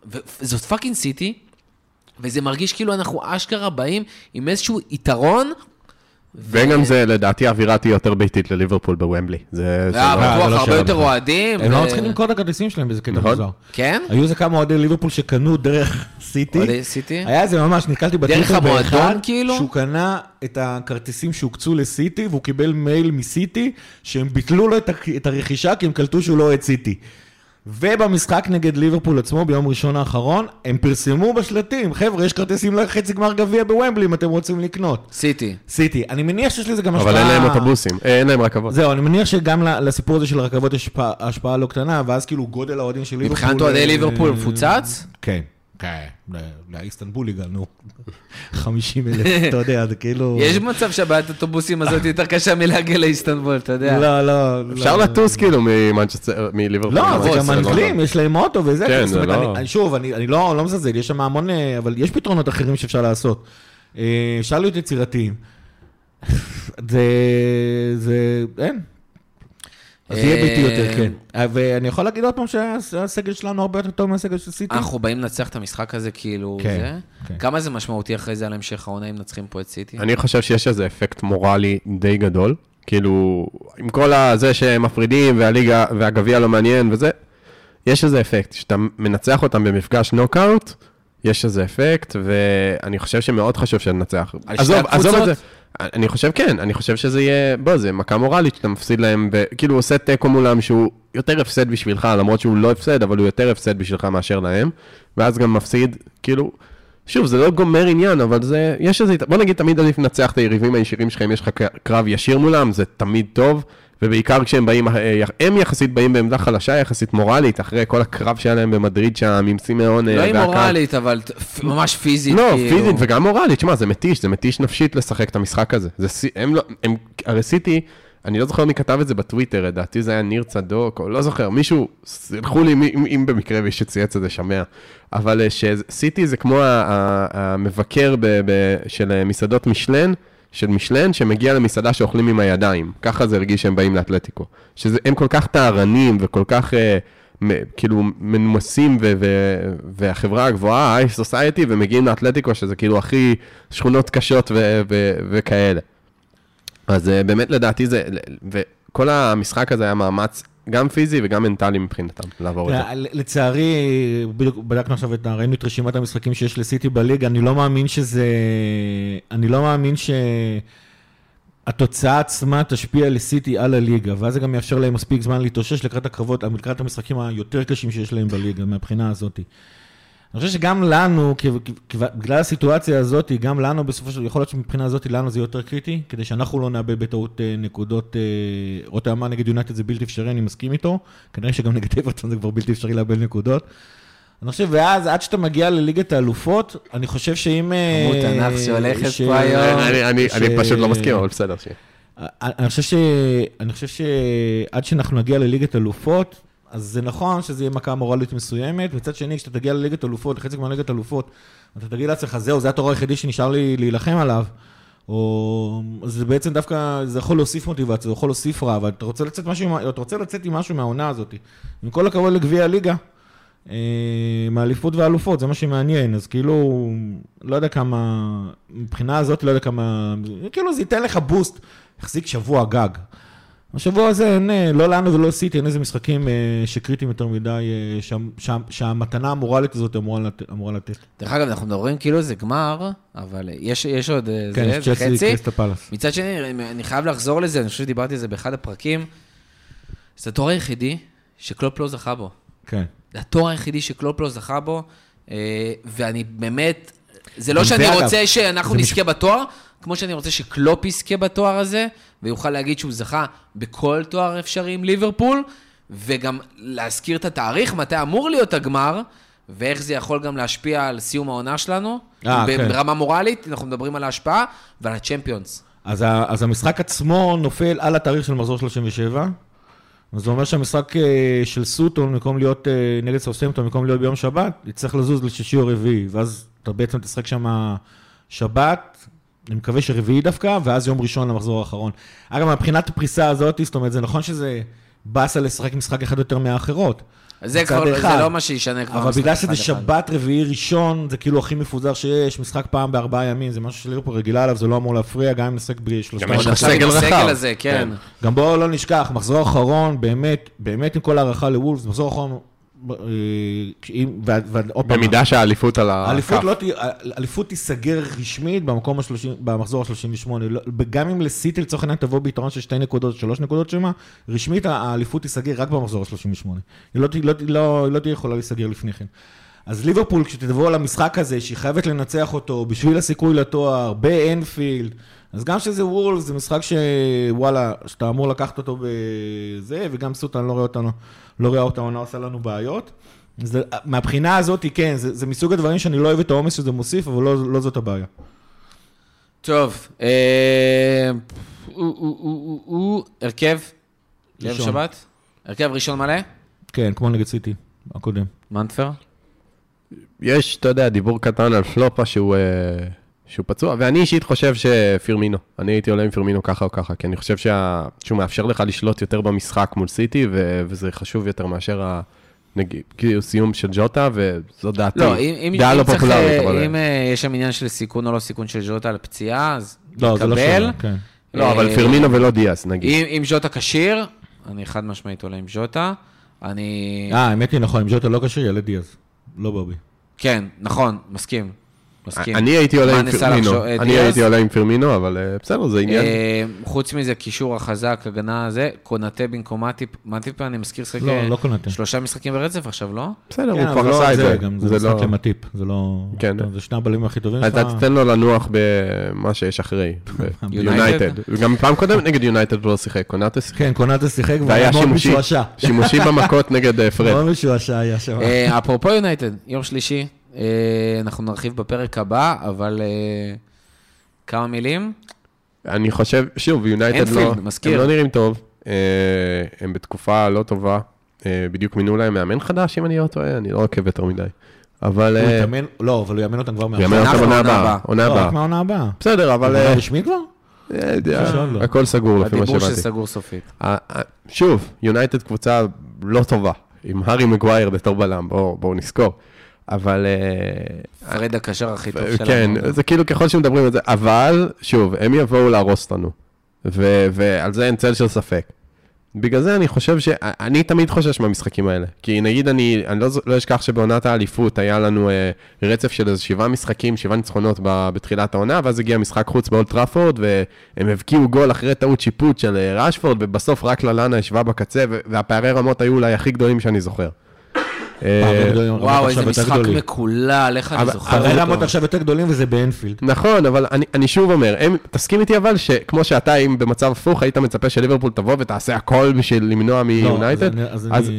וזאת fucking סיטי, וזה מרגיש כאילו אנחנו אשכרה באים עם איזשהו יתרון, וגם זה, לדעתי, האווירה תהיה יותר ביתית לליברפול בוומבלי. זה... זה והיה לא- בטוח לא הרבה יותר. אוהדים. הם לא צריכים למכור את הכרטיסים שלהם באיזה קטע נכון. מוזר. כן? היו איזה כמה אוהדי ליברפול שקנו דרך סיטי. אוהדי סיטי? היה איזה ממש, נתקלתי בטוויטר המועדון, באחד, כאילו? שהוא קנה את הכרטיסים שהוקצו לסיטי, והוא קיבל מייל מסיטי, שהם ביטלו לו את הרכישה, כי הם קלטו שהוא לא אוהד סיטי. ובמשחק נגד ליברפול עצמו, ביום ראשון האחרון, הם פרסמו בשלטים, חבר'ה, יש כרטיסים לחצי גמר גביע בוומבלי אם אתם רוצים לקנות. סיטי. סיטי. אני מניח שיש לזה גם השפעה... אבל אין להם אוטובוסים, אה, אין להם רכבות. זהו, אני מניח שגם לסיפור הזה של הרכבות יש השפעה- השפעה לא קטנה, ואז כאילו גודל האוהדים של ליברפול... מבחינת אוהדי אה, ליברפול מפוצץ? כן, כן, לאיסטנבול הגענו. 50 אלף, אתה יודע, זה כאילו... יש מצב שהבעיית האוטובוסים הזאת יותר קשה מלהגיע לאיסטנבול, אתה יודע. לא, לא. אפשר לא. לטוס כאילו מליברפול. לא, זה גם. אנגלים, יש להם אוטו וזה. כן, זה לא- אני- שוב, אני לא לא מזלזל, יש שם המון, אה, אבל יש פתרונות אחרים שאפשר לעשות. אה, אפשר להיות יצירתיים. זה, זה, אין. אז יהיה ביטי אה, יותר, כן. אה, ואני יכול להגיד עוד פעם שהסגל שלנו הרבה יותר טוב מהסגל של סיטי? אנחנו באים לנצח את המשחק הזה, כאילו, כן, זה. כן. כמה זה משמעותי אחרי זה על המשך העונה אם מנצחים פה את סיטי? אני חושב שיש איזה אפקט מורלי די גדול. כאילו, עם כל הזה שהם מפרידים והליגה והגביע לא מעניין וזה, יש איזה אפקט. כשאתה מנצח אותם במפגש נוקאוט, יש איזה אפקט, ואני חושב שמאוד חשוב שננצח. עזוב, עזוב את זה. אני חושב כן, אני חושב שזה יהיה, בוא, זה מכה מורלית שאתה מפסיד להם, וכאילו הוא עושה תיקו מולם שהוא יותר הפסד בשבילך, למרות שהוא לא הפסד, אבל הוא יותר הפסד בשבילך מאשר להם, ואז גם מפסיד, כאילו, שוב, זה לא גומר עניין, אבל זה, יש איזה, בוא נגיד, תמיד עדיף לנצח את היריבים הישירים שלך, אם יש לך קרב ישיר מולם, זה תמיד טוב, ובעיקר כשהם באים, אה, הם יחסית באים בעמדה חלשה יחסית מורלית, אחרי כל הקרב שהיה להם במדריד שם, עם סימאון לא אה, עם והקהל. מורלית, אבל ת- פ- ממש פיזית. לא, כאילו. פיזית וגם מורלית, שמע, זה מתיש, זה מתיש נפשית לשחק את המשחק הזה. זה, הם לא, הם, הרי סיטי, אני לא זוכר מי כתב את זה בטוויטר, לדעתי זה היה ניר צדוק, או לא זוכר, מישהו, סלחו לי אם, אם במקרה מי שצייץ את זה שומע, אבל אה, שסיטי זה כמו המבקר ב, ב, של מסעדות משלן, של משלן, שמגיע למסעדה שאוכלים עם הידיים. ככה זה הרגיש שהם באים לאתלטיקו. שהם כל כך טהרנים וכל כך... אה, מ- כאילו מנומסים ו- ו- והחברה הגבוהה, ה-high society, ומגיעים לאתלטיקו, שזה כאילו הכי שכונות קשות ו- ו- וכאלה. אז אה, באמת לדעתי זה, וכל המשחק הזה היה מאמץ גם פיזי וגם מנטלי מבחינתם, לעבור את זה. לצערי, בדיוק בדקנו עכשיו את, ראינו את רשימת המשחקים שיש לסיטי בליגה, אני לא מאמין שזה, אני לא מאמין שהתוצאה עצמה תשפיע לסיטי על הליגה, ואז זה גם יאפשר להם מספיק זמן להתאושש לקראת הקרבות, לקראת המשחקים היותר קשים שיש להם בליגה, מהבחינה הזאת. אני חושב שגם לנו, בגלל הסיטואציה הזאת, גם לנו בסופו של דבר, יכול להיות שמבחינה הזאת, לנו זה יותר קריטי, כדי שאנחנו לא נאבד בטעות אה, נקודות, אה, רותם אמר נגד יונייטד זה בלתי אפשרי, אני מסכים איתו, כנראה שגם נגד אברטון זה כבר בלתי אפשרי לאבד נקודות. אני חושב, ואז עד שאתה מגיע לליגת האלופות, אני חושב שאם... אה, כמות ענף שהולכת פה היום. אני- אני אני ש- פשוט לא מסכים, אבל בסדר. אני חושב שעד שאנחנו נגיע לליגת אלופות, אז זה נכון שזה יהיה מכה מורלית מסוימת, מצד שני, כשאתה תגיע לליגת אלופות, לחצי גמר ליגת אלופות, אתה תגיד לעצמך, זהו, זה התור היחידי שנשאר לי להילחם עליו, או... אז זה בעצם דווקא, זה יכול להוסיף מוטיבציה, זה יכול להוסיף רע, אבל אתה רוצה לצאת, משהו, אתה רוצה לצאת עם משהו מהעונה הזאת. עם כל הכבוד לגביע הליגה, אה, מאליפות ואלופות, זה מה שמעניין, אז כאילו, לא יודע כמה, מבחינה הזאת, לא יודע כמה, כאילו זה ייתן לך בוסט, יחזיק שבוע גג. השבוע הזה אין, אה, לא לנו ולא סיטי, אין איזה משחקים אה, שקריטיים יותר מדי, אה, שה, שה, שהמתנה המורלית הזאת אמורה, לת, אמורה לתת. דרך אגב, אנחנו מדברים כאילו זה גמר, אבל יש, יש עוד כן, זה, חצי. קריסטל פלאס. מצד שני, אני חייב לחזור לזה, אני חושב שדיברתי על זה באחד הפרקים. זה התואר היחידי שקלופ לא זכה בו. כן. זה התואר היחידי שקלופ לא זכה בו, ואני באמת, זה לא שאני רוצה שאנחנו נזכה בתואר, כמו שאני רוצה שקלופ יזכה בתואר הזה, ויוכל להגיד שהוא זכה בכל תואר אפשרי עם ליברפול, וגם להזכיר את התאריך, מתי אמור להיות הגמר, ואיך זה יכול גם להשפיע על סיום העונה שלנו, אה, כן. ברמה מורלית, אנחנו מדברים על ההשפעה, ועל הצ'מפיונס. אז, ה, אז המשחק עצמו נופל על התאריך של מחזור 37. אז זה אומר שהמשחק אה, של סוטון, במקום להיות אה, נגד סאוסטמפטון, במקום להיות ביום שבת, יצטרך לזוז לשישי או רביעי, ואז אתה בעצם תשחק שם שבת, אני מקווה שרביעי דווקא, ואז יום ראשון למחזור האחרון. אגב, מבחינת הפריסה הזאת, זאת אומרת, זה נכון שזה באסה לשחק משחק אחד יותר מהאחרות. זה כבר, אחד. זה לא מה שישנה כבר. אבל בגלל שזה. שבת, רביעי, ראשון, זה כאילו הכי מפוזר שיש, משחק פעם בארבעה ימים, זה משהו שליברפול רגילה עליו, זה לא אמור להפריע, גם אם נשחק בשלושה גם יש לך סגל הסגל רחב. הזה, כן. גם בואו לא נשכח, מחזור אחרון, באמת, באמת עם כל הערכה לוולפס, מחזור אחרון, אה, במידה שהאליפות על הכף. האליפות לא האליפות תיסגר רשמית במקום ה-30, במחזור ה-38. לא- גם אם לסיטי לצורך העניין תבוא ביתרון של שתי נקודות, שלוש נקודות שמה, רשמית האליפות תיסגר רק במחזור ה-38. היא לא, ת- לא, ת- לא, היא לא תהיה יכולה להיסגר לפני כן. אז ליברפול, כשתבוא למשחק הזה, שהיא חייבת לנצח אותו בשביל הסיכוי לתואר, באנפילד, אז גם שזה וולס, זה משחק שוואלה, שאתה אמור לקחת אותו בזה, וגם סוטה, אני לא רואה אותנו, לא רואה אותה עונה עושה לנו בעיות. זה, מהבחינה הזאת, כן, זה, זה מסוג הדברים שאני לא אוהב את העומס שזה מוסיף, אבל לא, לא זאת הבעיה. טוב, אה, או, או, או, או, או, הרכב, ליל. שבת? הרכב ראשון מלא? כן, כמו נגד סיטי, הקודם. מנטפר? יש, אתה יודע, דיבור קטן על פלופה שהוא אה, שהוא פצוע, ואני אישית חושב שפירמינו, אני הייתי עולה עם פירמינו ככה או ככה, כי אני חושב שה... שהוא מאפשר לך לשלוט יותר במשחק מול סיטי, ו... וזה חשוב יותר מאשר ה... נגיד, כאילו סיום של ג'וטה, וזו דעתי. לא, אם, אם, דעה אם לא צריך, פופולרית, אה, אבל... אם אה, יש שם עניין של סיכון או לא סיכון של ז'וטה על פציעה, אז לא, זה לא. שונה, כן. לא, אבל אה, פירמינו ולא דיאס, נגיד. אם, אם ז'וטה כשיר, אני חד משמעית עולה עם ז'וטה. אני... אה, האמת היא נכון, אם ז'וטה לא כשיר, יעלה דיאז. לא בובי. כן, נכון, מסכים. מסכים. אני הייתי עולה עם אה, אני? הייתי עולה עם פירמינו, אבל אה, בסדר, זה עניין. אה, חוץ מזה, קישור החזק, הגנה הזה, קונטה במקום מאטיפ, מאטיפ, אני מזכיר, שיחק לא, לא קונטה. שלושה משחקים ברצף עכשיו, לא? בסדר, כן, הוא אבל כבר לא עשה את זה, זה. גם זה זה משחק לא... למטיפ, זה לא... כן. טוב, זה שני הבלמים הכי טובים אתה שלך. תיתן לו לנוח במה שיש אחרי, ביונייטד. וגם פעם קודמת נגד יונייטד הוא לא שיחק, קונאטה שיחק. כן, קונאטה שיחק, והוא והיה היה מאוד שימושי, משועשע. שימושי במכות נגד אה, פרד. מאוד משועשע היה שם. אפרופו יונייטד, יום שלישי, אנחנו נרחיב בפרק הבא, אבל אה, כמה מילים. אני חושב, שוב, יונייטד לא, מזכיר. הם לא נראים טוב, אה, הם בתקופה לא טובה, אה, בדיוק מינו להם מאמן חדש, אם אני לא טועה, אני לא עוקב יותר מדי. אבל... הוא אה, יתאמן, לא, אבל הוא יאמן אותם כבר הוא יאמן מעכשיו. אותם עונה עונה הבאה. עונה לא, רק הבאה. מהעונה הבאה. בסדר, אבל... עונה אה, רשמית כבר? אה, לא. הכל סגור לפי מה הדיבור שהבנתי. שסגור סופית. אה, אה, שוב, יונייטד קבוצה לא טובה, עם הארי מגווייר בתור בלם, בואו נזכור. אבל... אה, פרד הקשר הכי טוב שלנו. כן, זה כאילו ככל שמדברים על זה, אבל, שוב, הם יבואו להרוס אותנו, ועל זה אין צל של ספק. בגלל זה אני חושב ש... אני תמיד חושש מהמשחקים האלה. כי נגיד, אני, אני לא, לא אשכח שבעונת האליפות היה לנו אה, רצף של איזה שבעה משחקים, שבעה ניצחונות ב- בתחילת העונה, ואז הגיע משחק חוץ באולט טראפורד, והם הבקיעו גול אחרי טעות שיפוט של אה, רשפורד, ובסוף רק ללאנה ישבה בקצה, והפערי רמות היו אולי הכי גדולים שאני זוכר. אה, וואו, איזה משחק. מקולל, איך אני זוכר הרי אותו. רמות עכשיו יותר גדולים וזה באנפילד. נכון, אבל אני, אני שוב אומר, תסכים איתי אבל שכמו שאתה, אם במצב הפוך, היית מצפה שליברפול תבוא ותעשה הכל בשביל למנוע מיונייטד,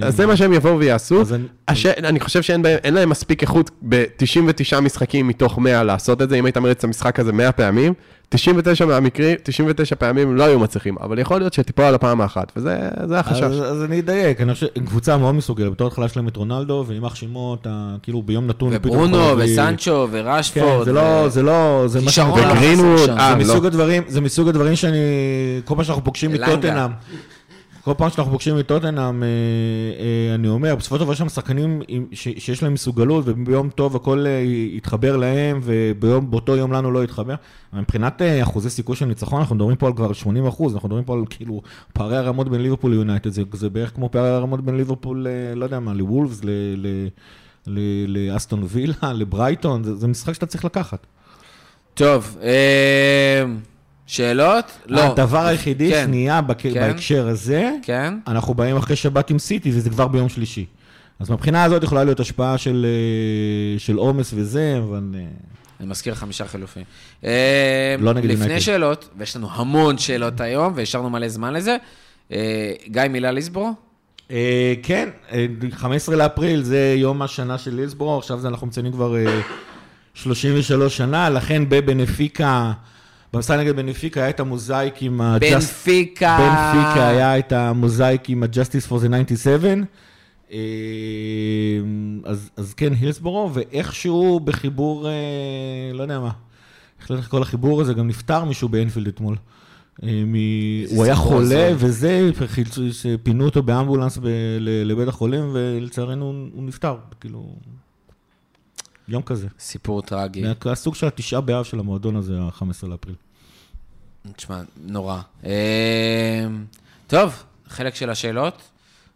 אז זה מה שהם יבואו ויעשו. אני- חושב שאין להם מספיק איכות ב-99 משחקים מתוך 100 לעשות את זה, אם היית מריץ את המשחק הזה 100 פעמים, 99 מהמקרים, 99 פעמים לא היו מצליחים, אבל יכול להיות שתיפול על הפעם האחת, וזה זה החשש. אז, אז אני אדייק, אני חושב, קבוצה מאוד מסוגלת, בתור התחלה שלהם את רונלדו, ויימח שמות, ה- כאילו ביום נתון, וברונו, וסנצ'ו, כן, ורשפורד. זה לא, זה לא, זה מה שאני- לא וגרינווד. אה, זה לא. מסוג הדברים, זה מסוג הדברים שאני, כל פעם שאנחנו פוגשים. מטוטנאם, כל פעם שאנחנו פוגשים מטוטנאם, אה, אה, אני אומר, בסופו של דבר יש שם שחקנים שיש להם מסוגלות, וביום טוב הכל אה, יתחבר להם, ובאותו יום לנו לא יתחבר. מבחינת אחוזי סיכוי של ניצחון, אנחנו מדברים פה על כבר 80 אחוז, אנחנו מדברים פה על כאילו פערי הרמות בין ליברפול ליונייטד, זה, זה בערך כמו פערי הרמות בין ליברפול, לא יודע מה, לוולפס, לאסטון וילה, לברייטון, זה, זה משחק שאתה צריך לקחת. טוב, אה, שאלות? לא. הדבר היחידי כן. שנייה בק- כן. בהקשר הזה, כן? אנחנו באים אחרי שבת עם סיטי, וזה כבר ביום שלישי. אז מבחינה הזאת יכולה להיות השפעה של אה, של עומס וזה, אבל... אה, אני מזכיר חמישה חילופים. אה, לא נגד לפני יונייטד. שאלות, ויש לנו המון שאלות היום, והשארנו מלא זמן לזה. גיא, מילה ליסבורו? כן, אה, 15 לאפריל זה יום השנה של ליסבורו, עכשיו זה אנחנו מציינים כבר אה, 33 שנה, לכן בבנפיקה, במשחק נגד בנפיקה היה את המוזאיק עם ה... בנפיקה. בנפיקה היה את המוזאיק עם ה-Justice for the 97. אה, אז, אז כן, הילסבורו, ואיכשהו בחיבור, אה, לא יודע מה, איך לקרוא כל החיבור הזה, גם נפטר מישהו באנפילד אתמול. אה, מ... הוא היה חולה. וזה, פינו אותו באמבולנס ב... לבית החולים, ולצערנו הוא נפטר, כאילו, יום כזה. סיפור טרגי. הסוג של התשעה באב של המועדון הזה, ה-15 לאפריל. תשמע, נורא. אה, טוב, חלק של השאלות.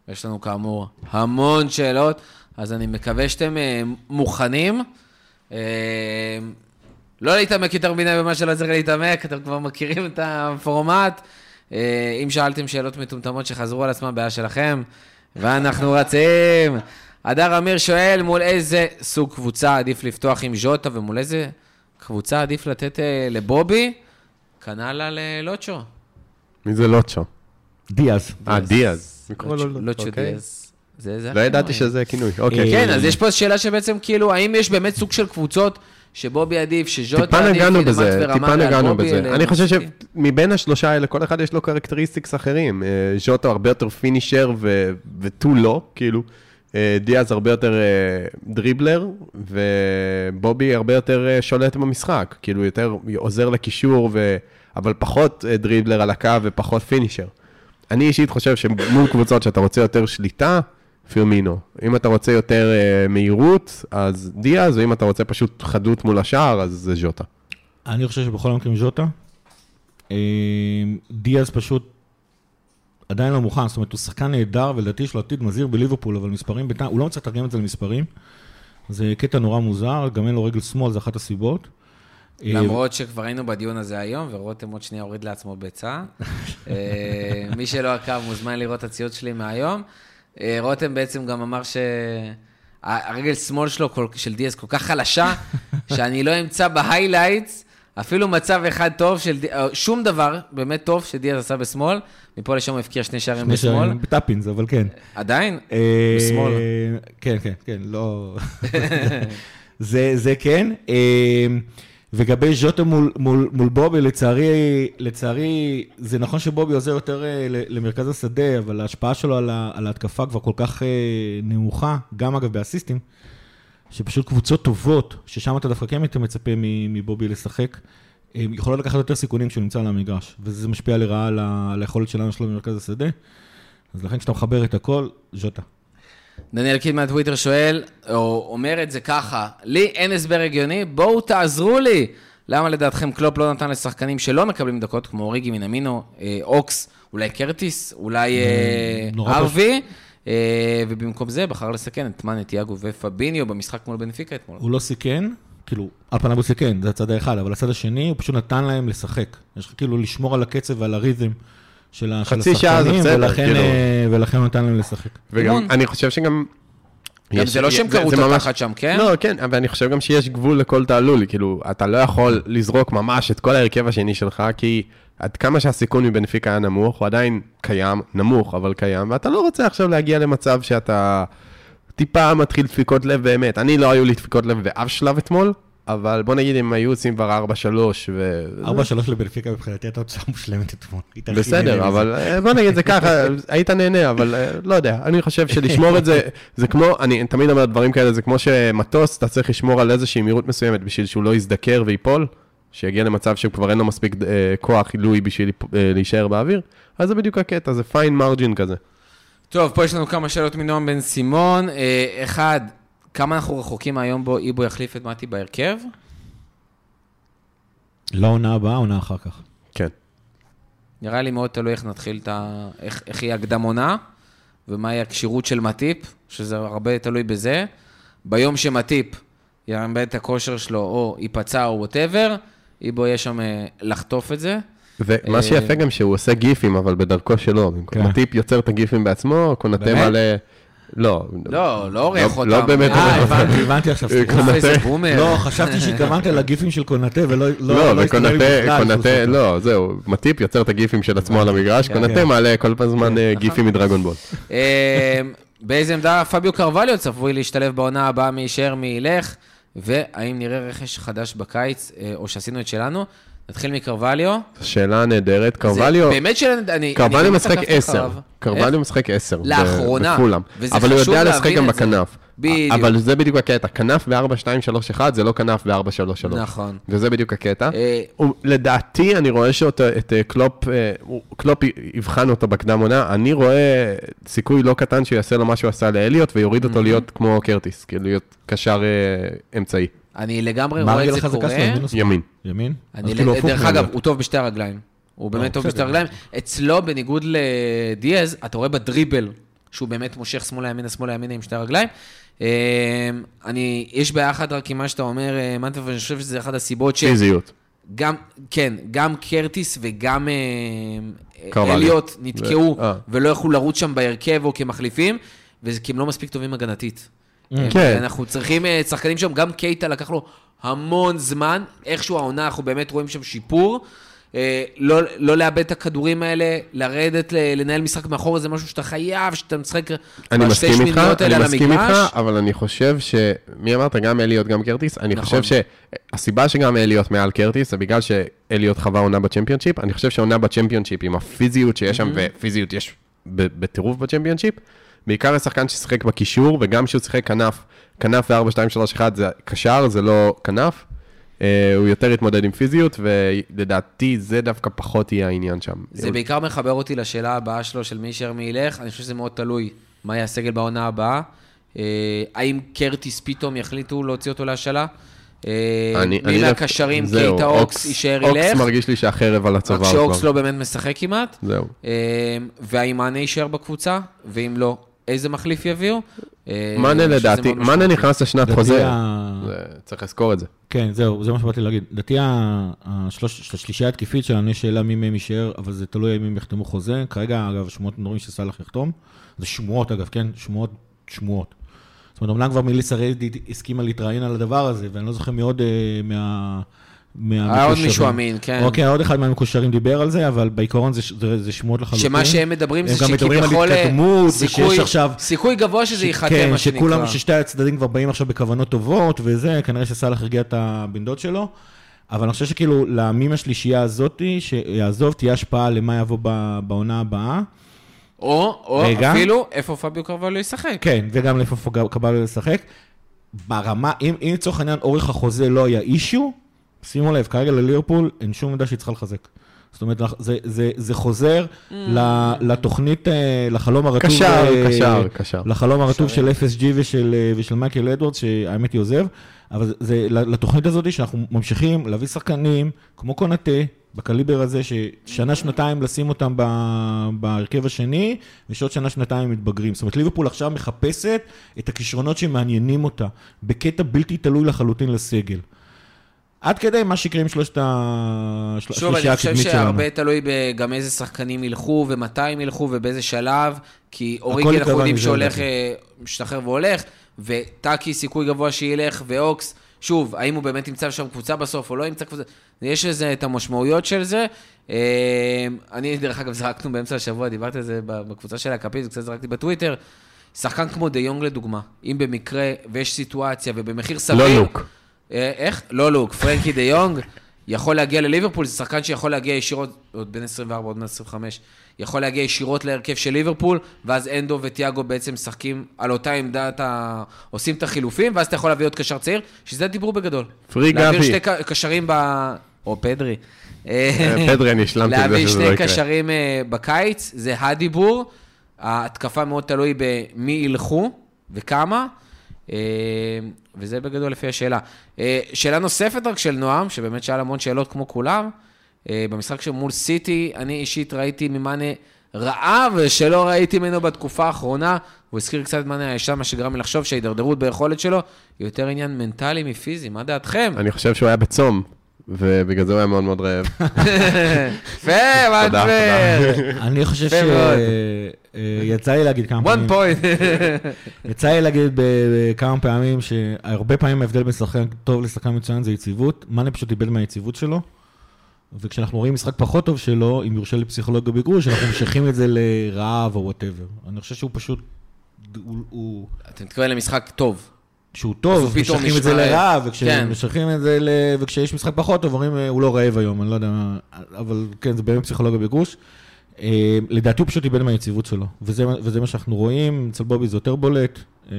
יש לנו כאמור המון שאלות, אז אני מקווה שאתם אה, מוכנים. אה, לא להתעמק יותר מדי במה שלא צריך להתעמק, אתם כבר מכירים את הפורמט. אה, אם שאלתם שאלות מטומטמות שחזרו על עצמם, בעיה שלכם. ואנחנו רצים. הדר אמיר שואל, מול איזה סוג קבוצה עדיף לפתוח עם ז'וטה, ומול איזה קבוצה עדיף לתת אה, לבובי? כנ"ל על אה, לוצ'ו. מי זה לוצ'ו? דיאז. אה, דיאז. לקרוא לו- לוצ'ו- אוקיי. דיאז. זה, זה לא. ידעתי שזה כינוי, אוקיי. כן, אז יש פה שאלה שבעצם כאילו, האם יש באמת סוג של קבוצות שבובי עדיף, שז'וטה טיפה עדיף, נגענו פידמט בזה, טיפה נגענו בזה. אני חושב. שמבין השלושה האלה, כל אחד יש לו characteristics אחרים. אה, ז'וטו הרבה יותר פינישר ותו לא, כאילו. אה, דיאז הרבה יותר אה, דריבלר, ובובי הרבה יותר אה, שולט במשחק. כאילו, יותר עוזר לקישור, ו... אבל פחות דריבלר על הקו ופחות פינישר. אני אישית חושב שמול קבוצות שאתה רוצה יותר שליטה, פירמינו. אם אתה רוצה יותר מהירות, אז דיאז, ואם אתה רוצה פשוט חדות מול השער, אז זה ז'וטה. אני חושב שבכל המקרים ז'וטה. דיאז פשוט עדיין לא מוכן, זאת אומרת, הוא שחקן נהדר, ולדעתי יש לו עתיד מזהיר בליברפול, אבל מספרים בינתיים, הוא לא מצליח לתרגם את זה למספרים. זה קטע נורא מוזר, גם אין לו רגל שמאל, זה אחת הסיבות. למרות שכבר היינו בדיון הזה היום, ורותם עוד שנייה הוריד לעצמו ביצה. אה, מי שלא עקב מוזמן לראות את הציוץ שלי מהיום. אה, רותם בעצם גם אמר שהרגל שמאל שלו, של דיאז, כל כך חלשה, שאני לא אמצא ב highlights אפילו מצב אחד טוב של, אה, שום דבר באמת טוב שדיאז עשה בשמאל. מפה לשם הוא הבקיע שני שערים שני בשמאל. שערים בטאפינס, אבל כן. עדיין? אה, בשמאל. כן, כן, כן, לא... זה, זה כן. אה, לגבי ז'וטה מול, מול, מול בובי, לצערי, לצערי, זה נכון שבובי עוזר יותר למרכז השדה, אבל ההשפעה שלו על, ה, על ההתקפה כבר כל כך נמוכה, גם אגב באסיסטים, שפשוט קבוצות טובות, ששם אתה דווקא כן מצפה מבובי לשחק, יכולות לקחת יותר סיכונים כשהוא נמצא על המגרש, וזה משפיע לרעה על, היכולת שלנו שלו במרכז השדה. אז לכן כשאתה מחבר את הכל, ז'וטה. דניאל קיד מהטוויטר שואל, או אומר את זה ככה, לי אין הסבר הגיוני, בואו תעזרו לי. למה לדעתכם קלופ לא נתן לשחקנים שלא מקבלים דקות, כמו אוריגי מנמינו, אה, אוקס, אולי קרטיס, אולי אה, ארווי, אה, ובמקום זה בחר לסכן את מאנה, תיאגו ופביניו במשחק מול בנפיקה אתמול. הוא לא סיכן, כאילו, על פניו הוא סיכן, זה הצד האחד, אבל הצד השני, הוא פשוט נתן להם לשחק. יש לך כאילו לשמור על הקצב ועל הריתם של שעה השחקנים, בסדר, ולכן, כאילו. אה, ולכן הוא נתן להם לשחק. וגם. אני חושב שגם... גם יש- זה לא שהם קראו את ממש- התחת שם, כן? לא, כן, אבל אני חושב גם שיש גבול לכל תעלול, כאילו, אתה לא יכול לזרוק ממש את כל ההרכב השני שלך, כי עד כמה שהסיכון מבנפיקה היה נמוך, הוא עדיין קיים, נמוך, אבל קיים, ואתה לא רוצה עכשיו להגיע למצב שאתה טיפה מתחיל דפיקות לב באמת. אני לא היו לי דפיקות לב באף שלב אתמול, אבל בוא נגיד אם היו עושים כבר 4-3 ו... 4-3 לבנפיקה מבחינתי הייתה תוצאה מושלמת אתמול. בסדר. אבל אה, בוא נגיד זה ככה, היית נהנה, אבל אה, לא יודע, אני חושב שלשמור את זה, זה כמו, אני תמיד אומר דברים כאלה, זה כמו שמטוס, אתה צריך לשמור על איזושהי מהירות מסוימת בשביל שהוא לא יזדקר וייפול, שיגיע למצב שכבר אין לו מספיק אה, כוח עילוי בשביל אה, להישאר באוויר, אז זה בדיוק הקטע, זה פיין מרג'ין כזה. טוב, פה יש לנו כמה שאלות מנועם בן סימון. אה, אחד, כמה אנחנו רחוקים מהיום בו איבו יחליף את מתי בהרכב? לא עונה הבאה, עונה אחר כך. כן. נראה לי מאוד תלוי איך נתחיל את ה... איך, איך היא הקדם עונה, ומהי הכשירות של מטיפ, שזה הרבה תלוי בזה. ביום שמטיפ יאבד את הכושר שלו, או ייפצע או ווטאבר, איבו יהיה שם אה, לחטוף את זה. ומה אה, שיפה גם שהוא עושה גיפים, אבל בדרכו שלו, במקום כן. הטיפ יוצר את הגיפים בעצמו, קונטה? מעלה... לא. לא, לא עורך לא אותם. באמת אה, עורך אותם. הבנתי. הבנתי, הבנתי עכשיו. אוף, איזה קונטה. בומר. לא, חשבתי שהתכוונת לגיפים של קונטה ולא לא, לא שהוא קונטה, עושה לא, זהו, מטיפ יוצר את הגיפים של עצמו על המגרש, כן, קונטה כן. מעלה כל הזמן אה, נכון. גיפים מדרגון בול. באיזה עמדה פביו קרווליו צפוי להשתלב בעונה הבאה, מי יישאר, מי ילך, והאם נראה רכש חדש בקיץ, אה, או שעשינו את שלנו. נתחיל מקרווליו. שאלה נהדרת, קרווליו, באמת שאני... אני- קרווליו אני משחק באמת עקבתי 10, אחריו. קרווליו משחק 10. ב- לאחרונה. וזה אבל הוא יודע לשחק גם. בכנף. בדיוק. אבל זה בדיוק הקטע, כנף ב-4, 2, 3, 1 זה לא כנף ב-4, 3, 3. נכון. וזה בדיוק הקטע. אה, לדעתי, אני רואה שאותו, את אה, קלופ, אה, קלופ יבחן אותו בקדם עונה, אני רואה סיכוי לא קטן שהוא יעשה לו מה שהוא עשה לאליוט, ויוריד אותו להיות כמו קרטיס, כאילו להיות קשר אמצעי, אני לגמרי מה רואה את זה קורה. ימין? ימין. ימין? אני, כאילו דרך. אגב, הוא טוב בשתי הרגליים. הוא באמת לא, טוב בסדר. בשתי הרגליים. אצלו, בניגוד לדיאז, אתה רואה בדריבל, שהוא באמת מושך שמאלה ימינה, שמאלה ימינה עם שתי הרגליים. אה, אני, יש בעיה אחת רק עם מה שאתה אומר, אה, מנטה, ואני חושב שזה אחת הסיבות ש... פיזיות. גם, כן, גם קרטיס וגם אה. אליוט נתקעו ו-. ולא יכלו לרוץ שם בהרכב או כמחליפים, וזה כי הם לא מספיק טובים הגנתית. הם- כן. אנחנו צריכים אה, שחקנים שם, גם קייטה לקח לו המון זמן, איכשהו העונה, אנחנו באמת רואים שם שיפור. אה, לא, לא לאבד את הכדורים האלה, לרדת, לנהל משחק מאחור, זה משהו שאתה חייב, שאתה משחק אני בשתי מסכים שמיניות האלה אני על מסכים המגרש. איתך, אבל אני חושב ש... מי אמרת? גם אליוט, גם קרטיס? אני נכון. חושב שהסיבה שגם אליוט מעל קרטיס, זה בגלל שאליוט חווה עונה בצ'מפיונשיפ. אני חושב שעונה בצ'מפיונשיפ, עם הפיזיות שיש שם, ופיזיות יש בטירוף בצ'מפיונשיפ, בעיקר לשחקן ששיחק בקישור, וגם כשהוא שיחק כנף, כנף ו-4, 2, 3, 1 זה קשר, זה לא כנף. אה, הוא יותר יתמודד עם פיזיות, ולדעתי זה דווקא פחות יהיה העניין שם. זה בעיקר מחבר אותי לשאלה הבאה שלו, של מי יישאר מי ילך. אני חושב שזה מאוד תלוי מה יהיה הסגל בעונה הבאה. אה, האם קרטיס פתאום יחליטו להוציא אותו להשאלה? אה, אני- מי מהקשרים, קייטה אוקס יישאר אוקס ילך? מרגיש לי שהחרב על רק הצוואר שאוקס כבר. לא באמת משחק כמעט. זהו. והאם מאנה יישאר בקבוצה? ואם לא, איזה מחליף יביאו? אה, מאנה לדעתי, מאנה. נכנס לשנת חוזה. צריך לזכור את זה. כן, זהו, זה מה שבאתי להגיד. לדעתי השלישייה התקפית שלנו, יש שאלה מי מהם יישאר, אבל זה תלוי אם הם יחתמו חוזה. כרגע, אגב, שמועות מדברים שסאלח יחתום. זה שמועות, אגב, כן? שמועות, שמועות. זאת אומרת, אמנם כבר מיליסה ריידי הסכימה להתראיין על הדבר הזה, ואני לא זוכר מי עוד אה, מה... מה- היה עוד. מישהו אמין, כן. אוקיי, עוד אחד מהמקושרים דיבר על זה, אבל בעיקרון זה, זה, זה שמועות לחלוטין. שמה שהם מדברים הם זה שכביכול אה, סיכוי- עכשיו- סיכוי גבוה שזה ייחתם, כן, מה שכולם, שנקרא. ששתי הצדדים כבר באים עכשיו בכוונות טובות וזה, כנראה שסאלח הרגיע את הבן דוד שלו. אבל אני חושב שכאילו, למי השלישייה הזאתי, שיעזוב, תהיה השפעה למה יבוא ב- בעונה הבאה. או, או רגע. אפילו, איפה פביו קרבלו ישחק. כן, וגם לאיפה קבלו לשחק. ברמה, אם לצורך העניין אורך החוזה לא היה אישיו, שימו לב, כרגע לליברפול אין שום מידע שהיא צריכה לחזק. זאת אומרת, זה, זה, זה חוזר ל- לתוכנית, אה, לחלום הרטוב. קשר, אה, קשר, קשר. לחלום הרטוב של FSG ושל, אה, ושל מייקל אדוורדס, שהאמת היא עוזב, אבל זה- זה לתוכנית הזאת שאנחנו ממשיכים להביא שחקנים, כמו קונאטה, בקליבר הזה, ששנה, שנתיים לשים אותם ב- בהרכב השני, ושעוד שנה, שנתיים מתבגרים. זאת אומרת, ליברפול עכשיו מחפשת את הכישרונות שמעניינים אותה, בקטע בלתי תלוי לחלוטין לסגל. עד כדי מה שיקרה עם שלושת ה... של- שוב, אני השלישייה חושב הקדמית שלנו. שהרבה תלוי גם איזה שחקנים ילכו ומתי הם ילכו ובאיזה שלב, כי אוריגי אנחנו יודעים שהולך. אה, משתחרר והולך, וטאקי סיכוי גבוה שילך, ואוקס, שוב, האם הוא באמת ימצא שם קבוצה בסוף או לא ימצא קבוצה, יש לזה את המשמעויות של זה. אה, אני, דרך אגב, זרקנו באמצע השבוע, דיברתי על זה בקבוצה של הכפית, קצת זרקתי בטוויטר. שחקן כמו דה יונג לדוגמה, אם במקרה ויש סיטואציה ובמחיר סביר... לא לוק. אה, איך? לא לוק, פרנקי דה יונג יכול להגיע לליברפול, זה שחקן שיכול להגיע ישירות, עוד בן 24, עוד בן 25, יכול להגיע ישירות להרכב של ליברפול, ואז אנדו וטיאגו בעצם משחקים על אותה עמדת ה... עושים את החילופים, ואז אתה יכול להביא עוד קשר צעיר, שזה הדיבור בגדול. פרי להעביר גבי. שתי ק- קשרים ב... או פדרי. אה, פדרי, אני השלמתי את זה להביא שזה שני לא יקרה. קשרים אה, בקיץ, זה הדיבור. ההתקפה מאוד תלוי במי ילכו וכמה, וזה בגדול לפי השאלה. אה, שאלה נוספת רק של נועם, שבאמת שאל המון שאלות כמו כולם. אה, במשחק שמול סיטי, אני אישית ראיתי ממאנה רעב שלא ראיתי ממנו בתקופה האחרונה. הוא הזכיר קצת את מאנה הישן, מה שגרם לי לחשוב שההידרדרות ביכולת שלו היא יותר עניין מנטלי מפיזי. מה דעתכם? אני חושב שהוא היה בצום, ובגלל זה הוא היה מאוד מאוד רעב. יפה, מה תודה, אני חושב מאוד. שיצא לי להגיד כמה one פעמים, point. יצא לי להגיד כמה פעמים שהרבה פעמים ההבדל בין שחקן טוב לשחקן מצוין זה יציבות. מאנה פשוט איבד מהיציבות שלו. וכשאנחנו רואים משחק פחות טוב שלו, אם יורשה לי פסיכולוגיה בגרוש, אנחנו משייכים את זה לרעב או וואטאבר. אני חושב שהוא פשוט, הוא, אתה מתכוון למשחק טוב. שהוא טוב, משייכים את זה לרעב, כן. וכשמשייכים את זה ל... וכשיש משחק פחות טוב, אומרים, הוא לא רעב היום, אני לא יודע מה, אבל כן, זה באמת פסיכולוגיה בגרוש. אה, לדעתי הוא פשוט איבד מהיציבות שלו, וזה, וזה מה שאנחנו רואים, אצל בובי זה יותר בולט. אה,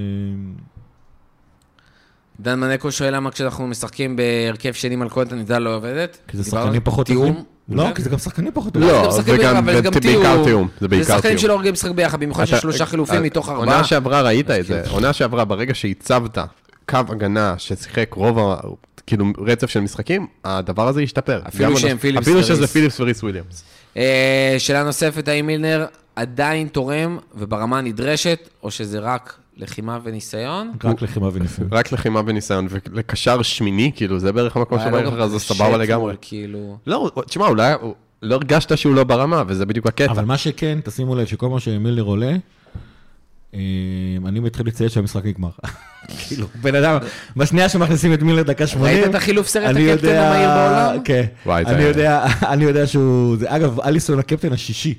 דן מנקו שואל למה כשאנחנו משחקים בהרכב שני מלכודת הנבדל לא עובדת. כי זה שחקנים פחות תיאום. טובים. לא, כי זה גם שחקנים פחות לא, טובים. לא, זה אבל זה גם זה בעיקר תיאום, זה בעיקר זה שחקנים תיאום. שלא הורגים לשחק ביחד, במיוחד של שלושה חילופים אה, מתוך ארבעה. עונה שעברה ראית את זה, עונה שעברה, ברגע שהצבת קו הגנה ששיחק רוב ה... כאילו רצף של משחקים, הדבר הזה השתפר. אפילו שהם פיליפס אפילו וריס. שזה פיליפס וריס וויליאמס. אה, שאלה נוספת, האם מילנר עדיין תורם וברמה הנדרשת, או שזה רק לחימה וניסיון? רק לחימה וניסיון. רק לחימה וניסיון, ולקשר שמיני, כאילו, זה בערך המקום גם לך, זה קשה סבבה לגמרי. כאילו... לא, תשמע, אולי, לא הרגשת שהוא לא ברמה, וזה בדיוק הקטע. אבל מה שכן, תשימו לב שכל פעם שמילר עולה, אני מתחיל לציין שהמשחק נגמר. כאילו, בן אדם, בשנייה שמכניסים את מילנר דקה 80, ראית את החילוף סרט הקפטן המהיר בעולם? כן. אני יודע, שהוא... אגב, אליסון הקפטן השישי.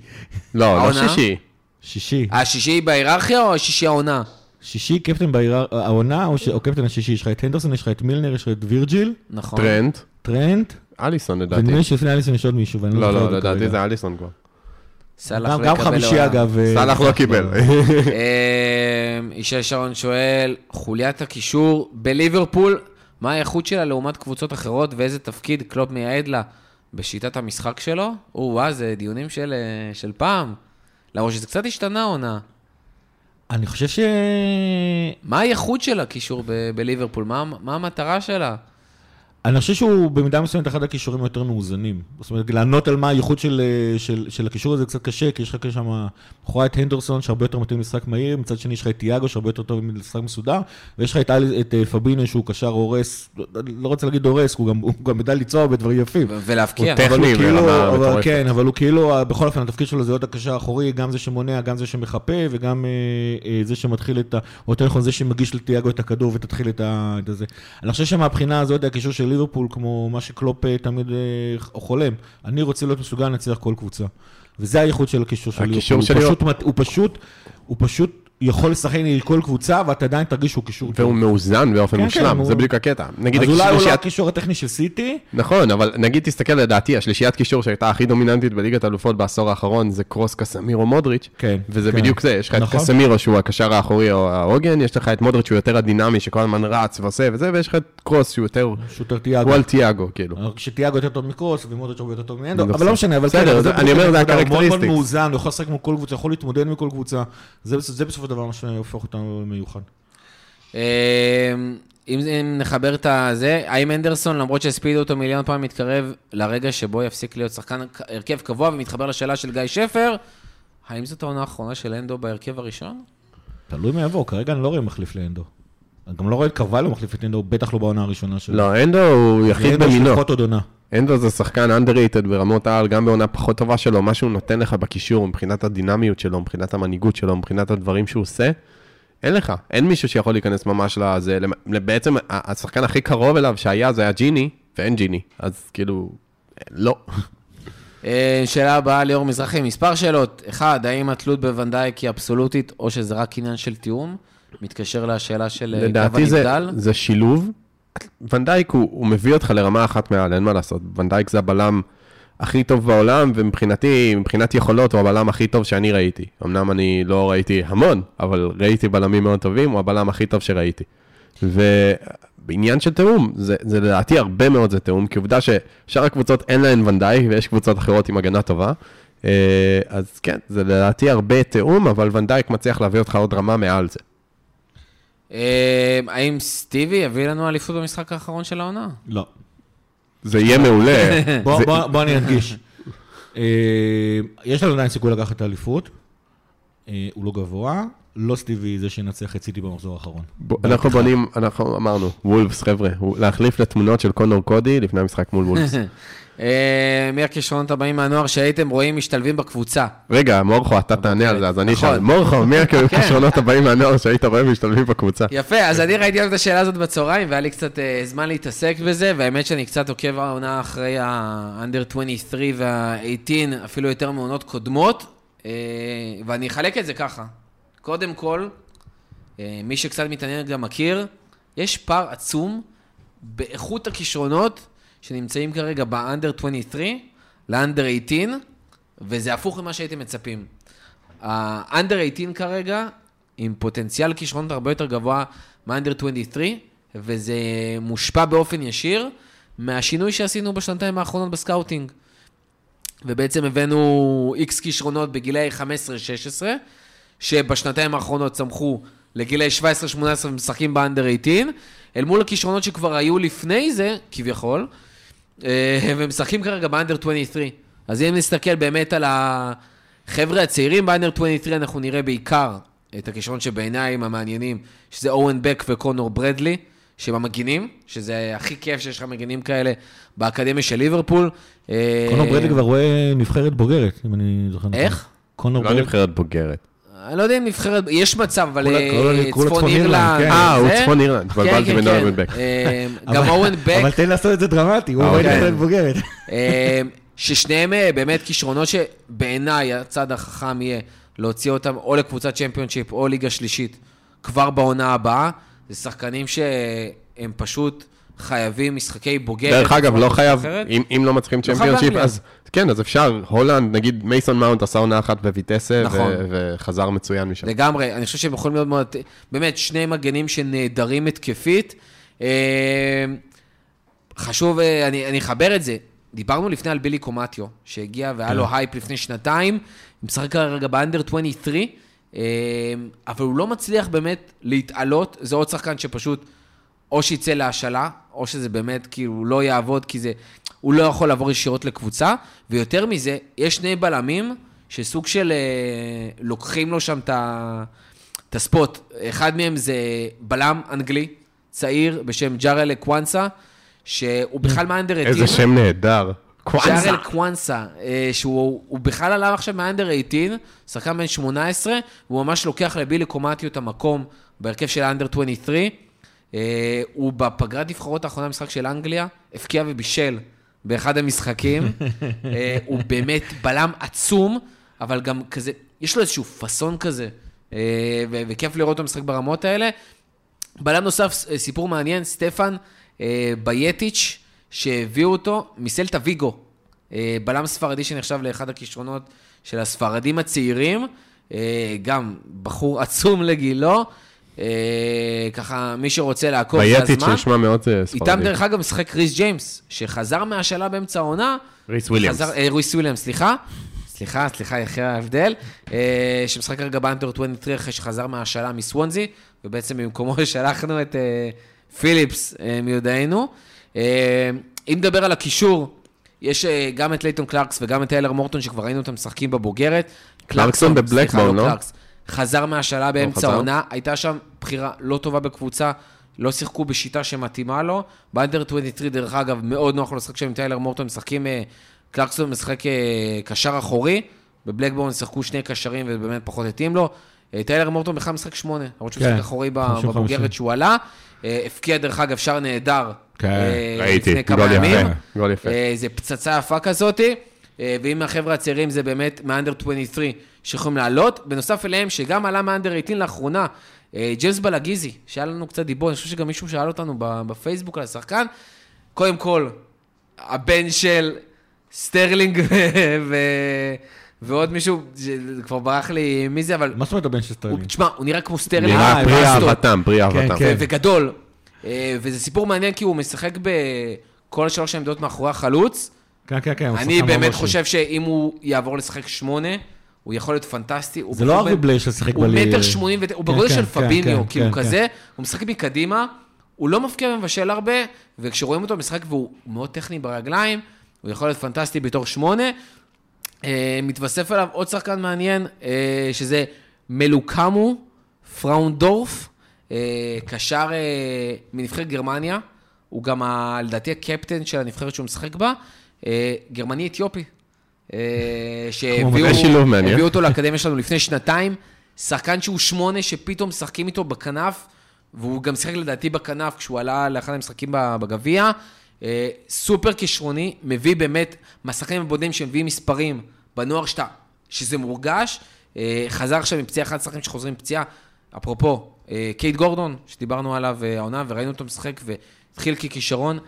לא, לא? שישי. שישי. השישי בהיררכיה או השישי העונה? שישי קפטן העונה, או קפטן השישי, יש לך את הנדרסון, יש לך את מילנר, יש לך את וירג'יל, נכון. טרנד, טרנט, אליסון לדעתי. ונדמה לי שלפני אליסון יש עוד מישהו, ואני לא, זוכר לא, אותו לדעתי. זה אליסון כבר. סאלח גם- לא גם יקבל חמישי עונה. אגב. אה, סאלח לא קיבל. אה, ישי שרון שואל, חוליית הקישור בליברפול, מה האיכות שלה לעומת קבוצות אחרות ואיזה תפקיד קלופ מייעד לה בשיטת המשחק שלו? או-אה, זה דיונים של, אה, של פעם. למרות שזה קצת השתנה העונה. אני חושב ש... מה האיכות של הקישור ב- בליברפול? מה, מה המטרה שלה? אני חושב שהוא במידה מסוימת אחד הכישורים היותר מאוזנים. זאת אומרת, לענות על מה הייחוד של, אה, של, של הקישור הזה קצת קשה, כי יש לך שם מאחורי את הנדרסון, שהרבה יותר מתאים למשחק מהיר, מצד שני יש לך את תיאגו, שהרבה יותר טוב למשחק מסודר, ויש לך את, אל- את אה, פבינו, שהוא קשר הורס, לא, לא רוצה להגיד הורס, הוא גם, הוא גם יודע ליצור בדברים יפים. ו- ולהבקיע. הוא טכני. אבל הוא כאילו, ברמה אבל, מטורפת. כן, אבל הוא כאילו, בכל אופן, התפקיד שלו זה להיות הקשר האחורי, גם זה שמונע, גם זה שמחפה, וגם אה, אה, זה שמתחיל את ה... או יותר נכון, זה שמגיש לתיאגו את הכדור ותתחיל את ה... את הזה. אני חושב שמהבחינה הזאת, הקישור של ליברפול, כמו מה שקלופ אה, תמיד אה, חולם, אני רוצה להיות מסוגל לנצח כל קבוצה. וזה הייחוד של הקישור של ליברפול. של הוא פשוט, הוא פשוט, הוא פשוט יכול לשחק נגד כל קבוצה, ואתה עדיין תרגיש שהוא קישור טוב. והוא מאוזן באופן כן, מושלם, כן, זה הוא- בדיוק הקטע. נגיד אז אולי הוא לא הקישור הטכני של סיטי, נכון, אבל נגיד תסתכל לדעתי, השלישיית קישור שהייתה הכי דומיננטית בליגת האלופות בעשור האחרון זה קרוס קסמירו מודריץ', כן, וזה כן. בדיוק זה, יש לך את נכון. קסמירו שהוא הקשר האחורי או העוגן, יש לך את מודריץ' שהוא יותר הדינמי שכל הזמן רץ ועושה וזה, ויש לך את קרוס שהוא יותר, שוטר תיאגו. הוא על תיאגו, כאילו. שתיאגו יותר טוב מקרוס, ומודריץ' הרבה יותר טוב מאנדו, אני אבל לא חושב. משנה, אבל בסדר, כן, אבל זה- זה אני אומר, זה בדיוק הנקודה, הוא מאוד מאוד ה-characteristics. מאוזן, הוא יכול לשחק מול כל קבוצה, יכול להתמודד מכל קבוצה, זה זה בסופו של דבר מה שהופך אותנו למיוחד. אה, אם אם נחבר את הזה, האם אנדרסון, למרות שהספידו אותו מיליון פעם, מתקרב לרגע שבו יפסיק להיות שחקן הרכב קבוע ומתחבר לשאלה של גיא שפר, האם זאת העונה האחרונה של אנדו בהרכב הראשון? תלוי מי יבוא, כרגע אני לא רואה מחליף לאנדו. אני גם לא רואה את קרווליו מחליף את אנדו, בטח לא בעונה הראשונה שלו. לא, אנדו הוא יחיד אנדו יש במינו. עוד עונה. אנדו זה שחקן underrated ברמות העל, גם בעונה פחות טובה שלו, מה שהוא נותן לך בקישור, מבחינת הדינמיות שלו, מבחינת המנהיגות שלו, מבחינת הדברים שהוא עושה, אין לך, אין מישהו שיכול להיכנס ממש לזה. בעצם השחקן הכי קרוב אליו שהיה זה היה ג'יני, ואין ג'יני, אז כאילו, לא. אה, שאלה הבאה, ליאור מזרחי, מספר שאלות. אחד, האם התלות בוונדייק היא אבסולוטית, או שזה רק עניין של תיאום? מתקשר לשאלה של אה, קו לדעתי זה, הנבדל. זה שילוב. ונדייק הוא, הוא מביא אותך לרמה אחת מעל, אין מה לעשות. ונדייק זה הבלם הכי טוב בעולם, ומבחינתי, מבחינת יכולות, הוא הבלם הכי טוב שאני ראיתי. אמנם אני לא ראיתי המון, אבל ראיתי בלמים מאוד טובים, הוא הבלם הכי טוב שראיתי. ובעניין של תיאום, זה, זה לדעתי הרבה מאוד זה תיאום, כי עובדה ששאר הקבוצות אין להן ונדייק, ויש קבוצות אחרות עם הגנה טובה. אה, אז כן, זה לדעתי הרבה תיאום, אבל ונדייק מצליח להביא אותך עוד רמה מעל זה. אה, האם סטיבי יביא לנו אליפות במשחק האחרון של העונה? לא. זה יהיה מעולה. בוא, אני אדגיש. אה, יש לנו עדיין סיכוי לקחת את האליפות, אה, הוא לא גבוה, לא סטיבי זה שינצח את סיטי במחזור האחרון. אנחנו בונים, אנחנו אמרנו, וולפס, חבר'ה, להחליף לתמונות של קונור קודי לפני המשחק מול וולפס. אה, מי הכישרונות הבאים מהנוער שהייתם רואים משתלבים בקבוצה? רגע, מורכו, אתה תענה על זה, אז אני נכון. אשאל. מורכו, מי הכישרונות הבאים מהנוער שהיית רואה משתלבים בקבוצה? יפה, אז אני ראיתי את השאלה הזאת בצהריים, והיה לי קצת אה, זמן להתעסק בזה, והאמת שאני קצת עוקב העונה אחרי ה-under 23 וה-18, אפילו יותר מעונות קודמות, אה, ואני אחלק את זה ככה. קודם כל, מי שקצת מתעניין גם מכיר, יש פער עצום באיכות הכישרונות שנמצאים כרגע ב-under 23 ל-under 18, וזה הפוך ממה שהייתם מצפים. ה-under 18 כרגע, עם פוטנציאל כישרונות הרבה יותר גבוה מ-under 23, וזה מושפע באופן ישיר מהשינוי שעשינו בשנתיים האחרונות בסקאוטינג. ובעצם הבאנו איקס כישרונות בגילאי 15-16, שבשנתיים האחרונות צמחו לגילאי 17-18 ומשחקים ב-under 18, אל מול הכישרונות שכבר היו לפני זה, כביכול, אה, ומשחקים כרגע ב-under 23. אז אם נסתכל באמת על החבר'ה הצעירים באנדר 23, אנחנו נראה בעיקר את הכישרונות שבעיניי הם המעניינים, שזה אורן בק וקונור ברדלי, שהם המגינים, שזה הכי כיף שיש לך מגינים כאלה באקדמיה של ליברפול. אה, קונור ברדלי כבר רואה נבחרת בוגרת, אם אני זוכר נכון. איך? קונור לא ברדלי. נבחרת בוגרת. אני לא יודע אם נבחרת, יש מצב, אבל אה, צפון אירלנד, אירלנד. כן. אה, הוא צפון אירלנד, כן, התבלבלתי כן, בין. אורן בק. אה, גם אבל- אורן אבל בק, תן לעשות את זה דרמטי, הוא אה, רואה אוקיי. נבחרת בוגרת. אה, ששניהם אה, באמת כישרונות שבעיניי הצד החכם יהיה להוציא אותם או לקבוצת צ'מפיונשיפ או ליגה שלישית כבר בעונה הבאה. זה שחקנים שהם פשוט חייבים משחקי בוגרת. דרך אגב, לא חייב, אחרת. אם, אם לא מצליחים לא צ'מפיונשיפ, באנגליה. אז כן, אז אפשר, הולנד, נגיד מייסון מאונט עשה עונה אחת בוויטסה, נכון. ו- וחזר מצוין משם. לגמרי, אני חושב שהם יכולים להיות מאוד, באמת, שני מגנים שנהדרים התקפית. אה, חשוב, אה, אני אני אחבר את זה. דיברנו לפני על בילי קומטיו, שהגיע והיה כן. לו הייפ לפני שנתיים, משחק כרגע ב-under 23, אה, אבל הוא לא מצליח באמת להתעלות, זה עוד שחקן שפשוט או שיצא להשאלה, או שזה באמת כאילו לא יעבוד, כי זה, הוא לא יכול לעבור ישירות לקבוצה, ויותר מזה, יש שני בלמים שסוג של אה, לוקחים לו שם את הספוט. אחד מהם זה בלם אנגלי, צעיר, בשם ג'ארל קוואנסה, שהוא בכלל מהאנדר 18. איזה שם נהדר. קוואנסה. ג'ארל קוואנסה, אה, שהוא הוא בכלל עלה עכשיו מהאנדר 18, שחקן בן 18, והוא ממש לוקח לבילי קומטיו את המקום בהרכב של האנדר 23. אה, הוא בפגרת נבחרות האחרונה במשחק של אנגליה, הבקיע ובישל באחד המשחקים. אה, הוא באמת בלם עצום, אבל גם כזה, יש לו איזשהו פאסון כזה, אה, וכיף לראות אותו משחק ברמות האלה. בלם נוסף, סיפור מעניין, סטפן בייטיץ', שהביאו אותו מסלטה ויגו. בלם ספרדי שנחשב לאחד הכישרונות של הספרדים הצעירים, גם בחור עצום לגילו. אה, ככה, מי שרוצה לעקוב זה בייטיץ' הזמן. נשמע מאוד אה, ספרדי. איתם דרך אגב משחק ריס ג'יימס, שחזר מהשאלה באמצע העונה. ריס וויליאמס. אה, ריס וויליאמס, סליחה. סליחה, סליחה, אחרי ההבדל. אה, שמשחק כרגע ב-under 23 אחרי שחזר מהשאלה מסוונסי, ובעצם במקומו שלחנו את אה, פיליפס אה, מיודענו. אה, אם נדבר על הקישור, יש אה, גם את לייטון קלרקסון וגם את טיילר מורטון, שכבר ראינו אותם משחקים בבוגרת. קלרקסון סליחה, בבלקבורן, לא? קלרקסון. חזר מהשאלה באמצע חזר? העונה, הייתה שם בחירה לא טובה בקבוצה, לא שיחקו בשיטה שמתאימה לו. באנדר 23, דרך אגב, מאוד נוח לו לשחק שם עם טיילר מורטון, משחקים, אה, קלרקסון משחק אה, קשר אחורי, בבלקבורן שיחקו שני קשרים ובאמת פחות התאים לו. אה, טיילר מורטון בכלל משחק שמונה, למרות שהוא כן, משחק אחורי ב- חמישים, בבוגרת. שהוא עלה. הבקיע דרך אגב שער נהדר. כן, ראיתי, גול יפה. גול יפה. אה, זה פצצה יפה כזאתי, ואם החבר'ה הצעירים זה באמת מאנדר 23 שיכולים לעלות. בנוסף אליהם, שגם עלה מאנדר 18 לאחרונה, אה, ג'יימס בלגיזי, שהיה לנו קצת דיבור, אני חושב שגם מישהו שאל אותנו בפייסבוק על השחקן. קודם כל, הבן של סטרלינג ו- ועוד מישהו, כבר ברח לי מי זה, אבל... מה זאת אומרת הבן של סטרלינג? תשמע, הוא נראה כמו סטרלינג. נראה אה, פרי הבנתי. אהבתם, פרי אהבתם. כן. וגדול. אה, וזה סיפור מעניין כי הוא משחק בכל שלוש העמדות מאחורי החלוץ. כן, כן, כן. הוא אני באמת חושב שאם הוא יעבור לשחק שמונה, הוא יכול להיות פנטסטי. הוא זה לא בחור אבי בן- בליי ששיחק הוא בליגה. מטר שמונים, הוא כן, בגודל כן, של כן, פביניו, כאילו כזה, הוא משחק מקדימה, הוא לא מפקיע ומבשל הרבה, וכשרואים אותו במשחק והוא מאוד טכני ברגליים, הוא יכול להיות פנטסטי בתור שמונה. אה, מתווסף אליו עוד שחקן מעניין, אה, שזה מלוקמו פראונדורף, אה, קשר מנבחרת גרמניה, הוא גם לדעתי הקפטן של הנבחרת שהוא משחק בה, גרמני אתיופי. אה, שהביאו. הביאו אותו לאקדמיה שלנו לפני שנתיים, שחקן שהוא שמונה, שפתאום משחקים איתו בכנף, והוא גם שיחק לדעתי בכנף כשהוא עלה לאחד המשחקים בגביע. אה, סופר כישרוני, מביא באמת, מהשחקנים הבודדים שמביאים מספרים בנוער שאתה, שזה מורגש. אה, חזר עכשיו עם פציעה, אחד השחקנים שחוזרים עם פציעה. אפרופו, אה, קייט גורדון, שדיברנו עליו אה, העונה, וראינו אותו משחק, והתחיל ככישרון.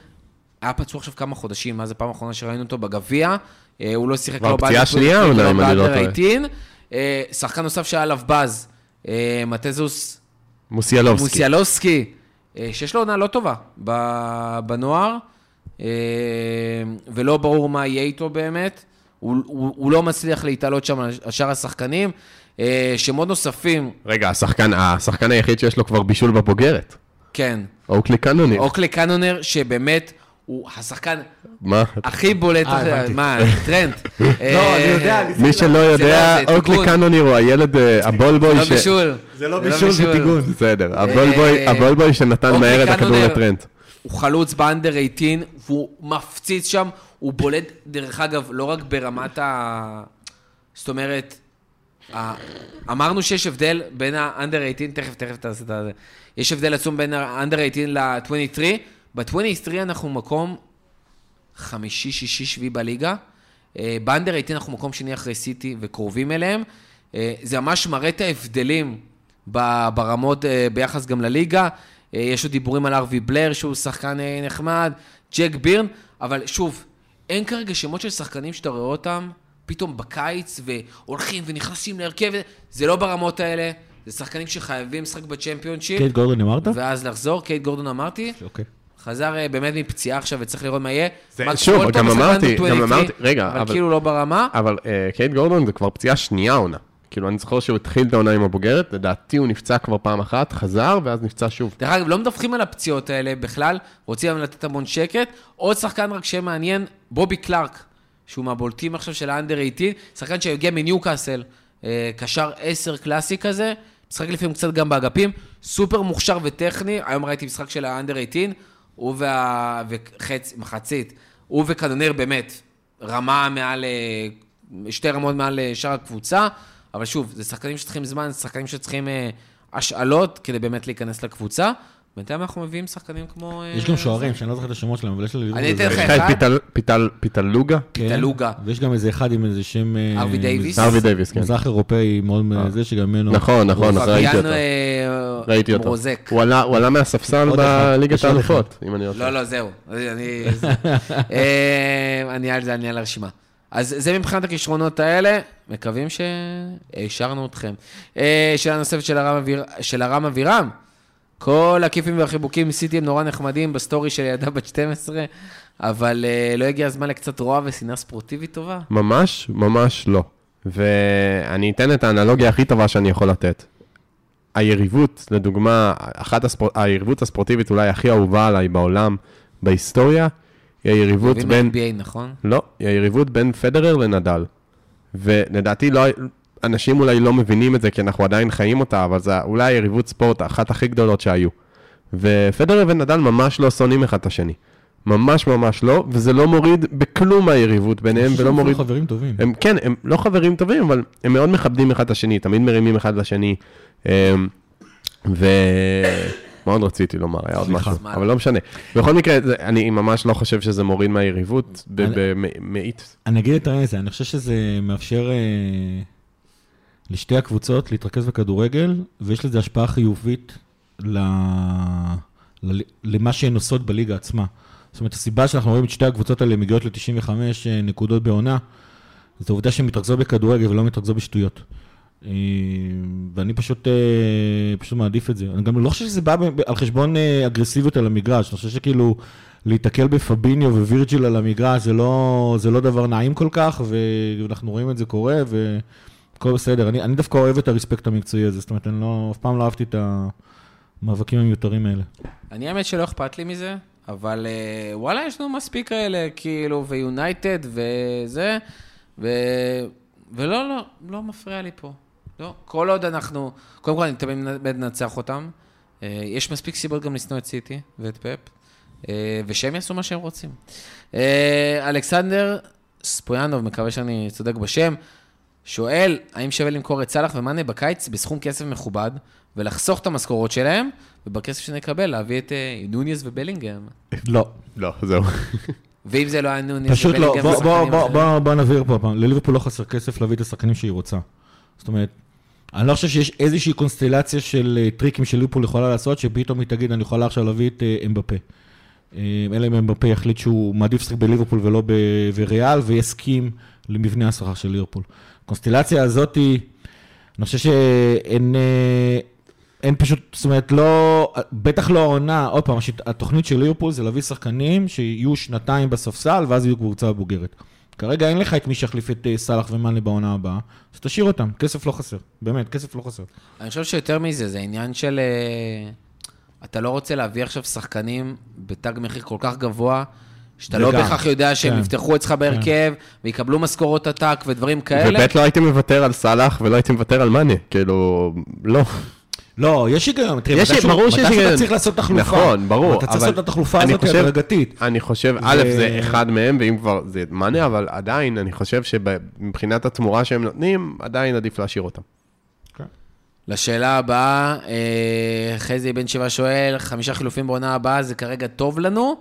היה פצוע עכשיו כמה חודשים, מאז הפעם האחרונה שראינו אותו בגביע. אה, הוא לא שיחק לא פציעה באנדר שנייה 23 אולי, אם אני באנדר טועה. 18. שחקן נוסף שהיה עליו באז, אה, מטזוס מוסיאלובסקי. מוסיאלובסקי, אה, שיש לו עונה לא טובה בנוער, ולא ברור מה יהיה איתו באמת. הוא, הוא, הוא לא מצליח להתעלות שם על שאר השחקנים. שמות נוספים, רגע, השחקן, השחקן היחיד שיש לו כבר בישול בבוגרת. כן. אוקלי קאנוניר. אוקלי קאנונר, שבאמת הוא השחקן מה? הכי בולט, אה. מה, טרנט. לא, אה, אני יודע, אני- מי שלא יודע, זה אוקלי תיקון. קאנוניר הוא הילד, אה, הבולבוי לא ש... בישול. זה לא בישול, זה טיגון. בסדר, הבולבוי- אה, שנתן אוקלי מהר את הכדור. לטרנט. הוא חלוץ ב-under 18, והוא מפציץ שם, הוא בולט, דרך אגב, לא רק ברמת ה... זאת אומרת. אמרנו שיש הבדל בין האנדר 18, תכף, תכף תעשה את זה. יש הבדל עצום בין האנדר 18 ל-23. ב-23 אנחנו מקום חמישי, שישי, שביעי בליגה. אה, באנדר 18 אנחנו מקום שני אחרי סיטי וקרובים אליהם. אה, זה ממש מראה את ההבדלים ברמות אה, ביחס גם לליגה. יש עוד דיבורים על ארווי בלר, שהוא שחקן נחמד, ג'ק בירן, אבל שוב, אין כרגע שמות של שחקנים שאתה רואה אותם פתאום בקיץ, והולכים ונכנסים להרכב, זה לא ברמות האלה, זה שחקנים שחייבים לשחק בצ'מפיונשיפ, קייד גורדון אמרת? ואז לחזור, קייד גורדון אמרתי, אוקיי. חזר אה, באמת מפציעה עכשיו וצריך לראות מה יהיה. זה- מקס שוב, גם אמרתי- גם 23, אמרתי- רגע, אבל אבל- כאילו לא ברמה. אבל אה, קייד גורדון זה כבר פציעה שנייה עונה. כאילו, אני זוכר שהוא התחיל את העונה עם הבוגרת, לדעתי הוא נפצע כבר פעם אחת, חזר, ואז נפצע שוב. דרך אגב, לא מדווחים על הפציעות האלה בכלל, רוצים לתת המון שקט. עוד שחקן רק שמעניין, בובי קלארק, שהוא מהבולטים עכשיו של האנדר 18, שחקן שהגיע מניוקאסל, אה, קשר 10 קלאסי כזה, משחק לפעמים קצת גם באגפים, סופר מוכשר וטכני, היום ראיתי משחק של האנדר 18, הוא וה... וחצי, מחצית, הוא וקנונר באמת, רמה מעל, אה, שתי רמות מעל אה, שאר הקבוצה, אבל שוב, זה שחקנים שצריכים זמן, זה שחקנים שצריכים אה, השאלות כדי באמת להיכנס לקבוצה. בינתיים אנחנו מביאים שחקנים כמו... אה, יש גם שוערים, שאני לא זוכר את השמות שלהם, אבל יש לי... אני אתן לך אחד. פיטל- פיטל- פיטלוגה? כן, פטלוגה. ויש גם איזה אחד עם איזה שם... אה, ארווי דייוויס. ארווי דייוויס, כן. מזרח אירופאי מאוד זה, שגם ממנו... נכון, נכון, ראיתי פביאן אותו. אה, ראיתי אותו. מרוזק. הוא עלה- מהספסל בליגת האלופות, אם אני לא לא. לא, זהו. אני... אה, על זה, אני על הרשימה. אז זה מבחינת הכישרונות האלה, מקווים שהשארנו אתכם. אה, שאלה נוספת של הרם אביר- של הרם אבירם. כל הכיפים והחיבוקים ניסיתי הם נורא נחמדים בסטורי של ילדה בת 12, אבל אה, לא הגיע הזמן לקצת רוע ושנאה ספורטיבית טובה? ממש, ממש לא. ואני אתן את האנלוגיה הכי טובה שאני יכול לתת. היריבות, לדוגמה, אחת הספור... היריבות הספורטיבית אולי הכי אהובה עליי בעולם, בהיסטוריה, היא היריבות מבין בין... ב-NBA, נכון? לא, היא היריבות בין פדרר לנדאל. ולדעתי לא, אנשים אולי לא מבינים את זה, כי אנחנו עדיין חיים אותה, אבל זה אולי היריבות ספורט, אחת הכי גדולות שהיו. ופדרר ונדל ממש לא שונאים אחד את השני. ממש ממש לא, וזה לא מוריד בכלום מהיריבות ביניהם, ולא מוריד... חברים טובים. הם, כן, הם לא חברים טובים, אבל הם מאוד מכבדים אחד את השני, תמיד מרימים אחד לשני. אמ, ומאוד רציתי לומר, היה עוד. משהו, אבל לא משנה. בכל מקרה, אני ממש לא חושב שזה מוריד מהיריבות במאית. אני אגיד את זה, אני חושב שזה מאפשר אה, לשתי הקבוצות להתרכז בכדורגל, ויש לזה השפעה חיובית ל... ל... למה שהן עושות בליגה עצמה. זאת אומרת, הסיבה שאנחנו רואים את שתי הקבוצות האלה מגיעות ל-95 נקודות בעונה, זאת העובדה שהן מתרכזות בכדורגל ולא מתרכזות בשטויות. אה, ואני פשוט, אה, פשוט מעדיף את זה. אני גם לא חושב שזה בא על חשבון אה, אגרסיביות על המגרש. אני חושב שכאילו, להיתקל בפביניו ווירג'יל על המגרש זה לא, זה לא דבר נעים כל כך, ואנחנו רואים את זה קורה, והכל בסדר. אני, אני דווקא אוהב את הרספקט המקצועי הזה, זאת אומרת, אני לא, אף פעם לא אהבתי את המאבקים המיותרים האלה. אני האמת שלא אכפת לי מזה, אבל אה, וואלה, יש לנו מספיק כאלה, כאילו, ויונייטד וזה, ו... ולא, לא, לא מפריע לי פה. לא, כל עוד אנחנו, קודם כל אני תמיד מנצח אותם. אה, יש מספיק סיבות גם לשנוא את סיטי ואת פפ, אה, ושהם יעשו מה שהם רוצים. אלכסנדר ספויאנוב, מקווה שאני צודק בשם, שואל, האם שווה למכור את סאלח ומאנה בקיץ בסכום כסף מכובד, ולחסוך את המשכורות שלהם, ובכסף שנקבל להביא את אה, נוניס ובלינגהם. לא. לא, זהו. ואם זה לא היה נוניס פשוט לא, ובלינגהם, בוא, בוא, בוא? בוא, בוא נבהיר פה פעם, לליברפול לא חסר כסף להביא את השחקנים שהיא רוצה. זאת אומרת, אני לא חושב שיש איזושהי קונסטלציה של אה, טריקים שליברפול יכולה לעשות, שפתאום היא תגיד, אני יכולה עכשיו להביא את אה, אמבפה. אלא אם אמבפה יחליט שהוא מעדיף לשחק בליברפול ולא בריאל, ויסכים למבנה השכר של ליברפול. הקונסטלציה הזאת אני חושב שאין... אה, אין פשוט, זאת אומרת, לא, בטח לא העונה, עוד פעם, התוכנית של ליברפול זה להביא שחקנים שיהיו שנתיים בספסל, ואז יהיו קבוצה בוגרת. כרגע אין לך את מי שיחליף את אה, סאלח ומאנה בעונה הבאה, אז תשאיר אותם, כסף לא חסר, באמת, כסף לא חסר. אני חושב שיותר מזה, זה עניין של... אה, אתה לא רוצה להביא עכשיו שחקנים בתג מחיר כל כך גבוה, שאתה לא בהכרח יודע שהם כן. יפתחו אצלך בהרכב, ויקבלו משכורות עתק ודברים כאלה. וב' לא הייתי מוותר על סאלח ולא הייתי מוותר על מאנה, כאילו, לא. לא, יש היגיון, תראה, יש- מתישהו- ברור שיש מתישהו היגיון. אתה צריך לעשות תחלופה. נכון, ברור, אתה צריך לעשות את התחלופה אני הזאת חושב- הדרגתית. אני חושב, ו- א', זה אחד מהם, ואם כבר זה מאנה, אבל עדיין, אני חושב שמבחינת התמורה שהם נותנים, עדיין עדיף להשאיר אותם. לשאלה הבאה, אה, חזי בן שבע שואל, חמישה חילופים בעונה הבאה זה כרגע טוב לנו,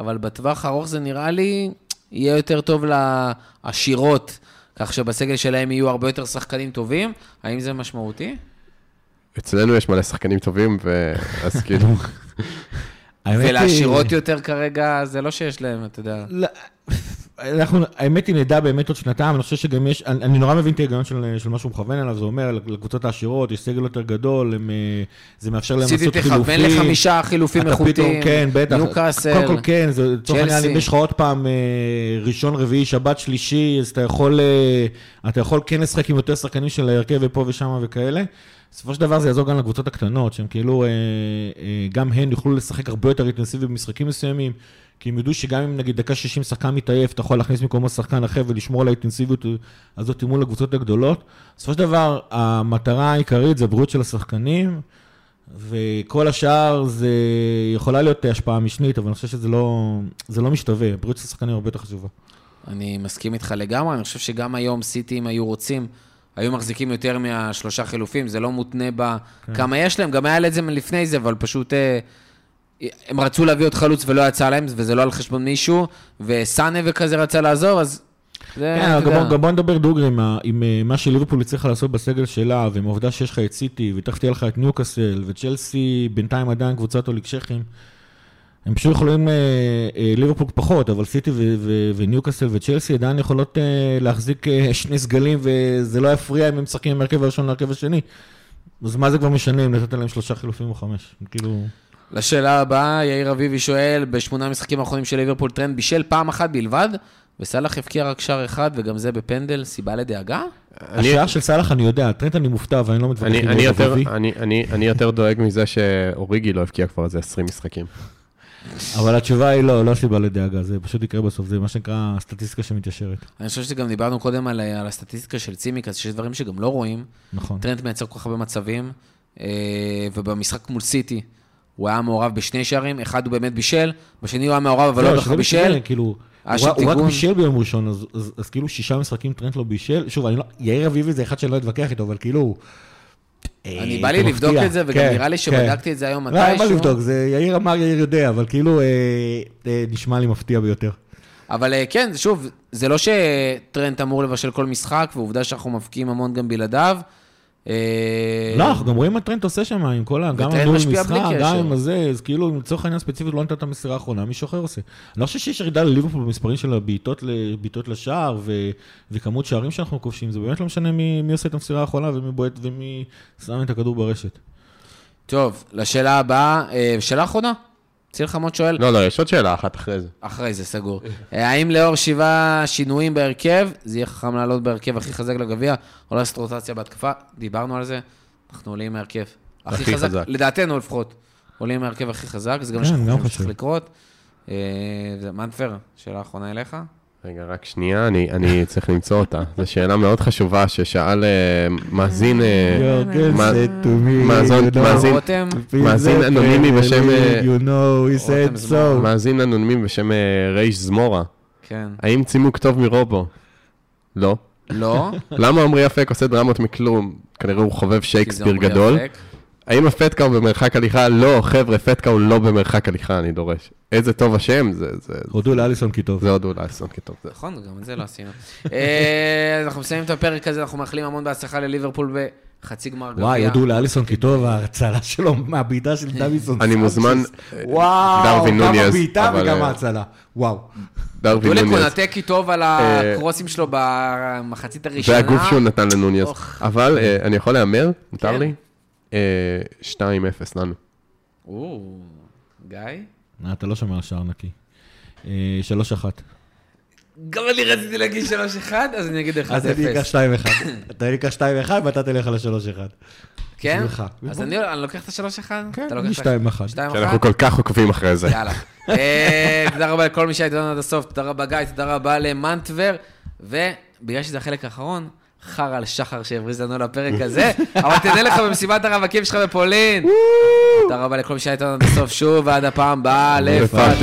אבל בטווח הארוך זה נראה לי יהיה יותר טוב לעשירות, כך שבסגל שלהם יהיו הרבה יותר שחקנים טובים. האם זה משמעותי? אצלנו יש מלא שחקנים טובים, ו- אז כאילו, ולעשירות יותר כרגע, זה לא שיש להם, אתה יודע. אנחנו, האמת היא, נדע באמת עוד שנתיים, אני חושב שגם יש, אני, אני נורא מבין את ההיגיון של, של מה שהוא מכוון אליו, זה אומר, לקבוצות העשירות, יש סגל יותר גדול, הם, אה, זה מאפשר להם סיטי לעשות תכוון חילופים. לחמישה חילופים אתה פתאום, איכותיים, כן, בטח. ניוקאסל, קודם כל כן, זה לצורך העניין. אם יש לך עוד פעם אה, ראשון, רביעי, שבת, שלישי, אז אתה יכול, אה, אתה יכול כן לשחק עם יותר שחקנים של ההרכב ופה ושם וכאלה. בסופו של דבר זה יעזור גם לקבוצות הקטנות, שהן כאילו, גם הן יוכלו לשחק הרבה יותר אינטנסיבי במשחקים מסוימים, כי הם ידעו שגם אם נגיד דקה 60 שחקן מתעייף, אתה יכול להכניס במקומו שחקן אחר ולשמור על האינטנסיביות הזאת מול הקבוצות הגדולות. בסופו של דבר, המטרה העיקרית זה הבריאות של השחקנים, וכל השאר זה יכולה להיות השפעה משנית, אבל אני חושב שזה לא, זה לא משתווה, הבריאות של השחקנים הרבה יותר חשובה. אני מסכים איתך לגמרי, אני חושב שגם היום סיטי, אם היו רוצים, היו מחזיקים יותר מהשלושה חילופים, זה לא מותנה בכמה יש להם, גם היה לזה לפני זה, אבל פשוט אה, הם רצו להביא עוד חלוץ ולא יצא להם, וזה לא על חשבון מישהו, וסאנה וכזה רצה לעזור, אז זה, כן, גם גם בוא נדבר דוגרי עם עם אה, מה שליברפול הצליחה לעשות בסגל שלה, ועם העובדה שיש לך את סיטי, ותכף תהיה לך את ניוקאסל, וצ'לסי בינתיים עדיין קבוצת אוליגרכים. הם פשוט יכולים, אה, אה, ליברפול פחות, אבל סיטי וניוקאסל וצ'לסי עדיין יכולות אה, להחזיק אה, שני סגלים, וזה לא יפריע אם הם משחקים עם ההרכב הראשון להרכב השני. אז מה זה כבר משנה אם נתת להם שלושה חילופים או חמש? כאילו... לשאלה הבאה, יאיר אביבי שואל, בשמונה המשחקים האחרונים של ליברפול טרנט בישל פעם אחת בלבד, וסאלח הבקיע רק שער אחד, וגם זה בפנדל, סיבה לדאגה? אני- השער של סאלח אני יודע, טרנט אני מופתע ואני לא מתווכח אני, עם אני, יאיר אביבי. אני, אני, אני יותר דואג מזה שאוריגי לא הבקיע כבר איזה 20 משחקים. אבל התשובה היא לא, לא סיבה לדאגה, זה פשוט יקרה בסוף, זה מה שנקרא סטטיסטיקה שמתיישרת. אני חושב שגם דיברנו קודם על, על הסטטיסטיקה של צימקס, שיש דברים שגם לא רואים. נכון. טרנט מייצר כל כך הרבה מצבים, אה, ובמשחק מול סיטי, הוא היה מעורב בשני שערים, אחד הוא באמת בישל, בשני הוא היה מעורב אבל לא בהכרח שזה בישל. כאילו, הוא רק-. בישל ביום ראשון, אז- אז אז כאילו שישה משחקים טרנט לא בישל. שוב, אני לא, יאיר אביבי זה אחד שאני לא אתווכח איתו, אבל כאילו... אני אה, בא לי לבדוק. את זה, וגם כן, נראה לי כן. שבדקתי את זה היום לא, אין מה מתישהו. לבדוק, זה יאיר אמר, יאיר יודע, אבל כאילו, אה, אה, נשמע לי מפתיע ביותר. אבל כן, שוב, זה לא שטרנט אמור לבשל כל משחק, ועובדה שאנחנו מבקיעים המון גם בלעדיו. אה, לא, אנחנו גם רואים מה טרנט עושה שם, עם כל ה... גם בלי משחק. גם עם הזה, אז כאילו, לצורך העניין ספציפית לא נתן את המסירה האחרונה, מישהו אחר עושה. אני לא חושב שיש ירידה לליברפול במספרים של הבעיטות לשער, וכמות שערים שאנחנו כובשים, זה באמת לא משנה מי מי עושה את המסירה האחרונה, ומי בועט ומי שם את הכדור ברשת. טוב, לשאלה הבאה, אה, שאלה אחרונה. ציל חמוד שואל, לא, לא, יש עוד שאלה אחת אחרי זה. אחרי זה, סגור. אה, האם לאור שבעה שינויים בהרכב, זה יהיה חכם לעלות בהרכב הכי חזק לגביע, או לעשות רוטציה בהתקפה? דיברנו על זה, אנחנו עולים מהרכב הכי חזק, חזק. לדעתנו לפחות. עולים מהרכב הכי חזק, זה גם מה כן, שאנחנו גם חושבים שצריך. לקרות. אה, מנפר, שאלה אחרונה אליך. רגע, רק שנייה, אני, אני צריך למצוא אותה. זו שאלה מאוד חשובה ששאל אה, מאזין, אה, מאזין- you know, מאזין- רותם, מאזין "Please אנונימי בשם, אה, You know, he said so. מאזין אנונימי בשם רייש זמורה. כן. האם צימוק טוב מרובו? לא. לא, למה עמרי אפק עושה דרמות מכלום? כנראה הוא חובב כי זה שייקספיר עמרי גדול. אפק. האם הפטקה הוא במרחק הליכה? לא, חבר'ה, פטקה הוא לא במרחק הליכה, אני דורש. איזה טוב השם, זה, זה, הודו לאליסון כי טוב. זה עוד אולי אסון כטוב. זה. נכון, גם את זה לא עשינו. אה, אנחנו מסיימים את הפרק הזה, אנחנו מאחלים המון בהצלחה לליברפול בחצי גמר גביע. וואי, הודו לאליסון כי טוב, ההצלה שלו מהבעיטה של דוידסון. אני מוזמן, וואו, גם הבעיטה וגם אה, ההצלה. וואו. דרווין דולק נוניז. קונטה כי טוב על אה, הקרוסים שלו במחצית הראשונה. זה הגוף שהוא נתן לנוניז. אוח. אבל אה, אני יכול להמר? מותר כן. לי? אה, 2-0 לנו. או, גיא? אה, אתה לא שומר על שער נקי. אה, שלוש אחת. גם אני רציתי להגיד 3-1, אז אני אגיד 1-0. אז אני אקח שתיים אחד. אתה אקח שתיים אחד ואתה תלך על השלוש אחד. כן? בשבילך. אז אני לוקח את ה-3-1? כן, אני את ה- שתיים אחד. 2-1? כי אנחנו כל כך עוקבים אחרי זה. יאללה. אה, תודה רבה לכל מי שהיה איתנו עד הסוף, תודה רבה גיא, תודה רבה למנטבר, ובגלל שזה החלק האחרון, חרא על שחר שהבריז לנו לפרק הזה, אבל תדע לך במסיבת הרווקים שלך בפולין. תודה רבה לכל מי שהיה איתנו עד הסוף שוב, ועד הפעם הבאה, לפטר.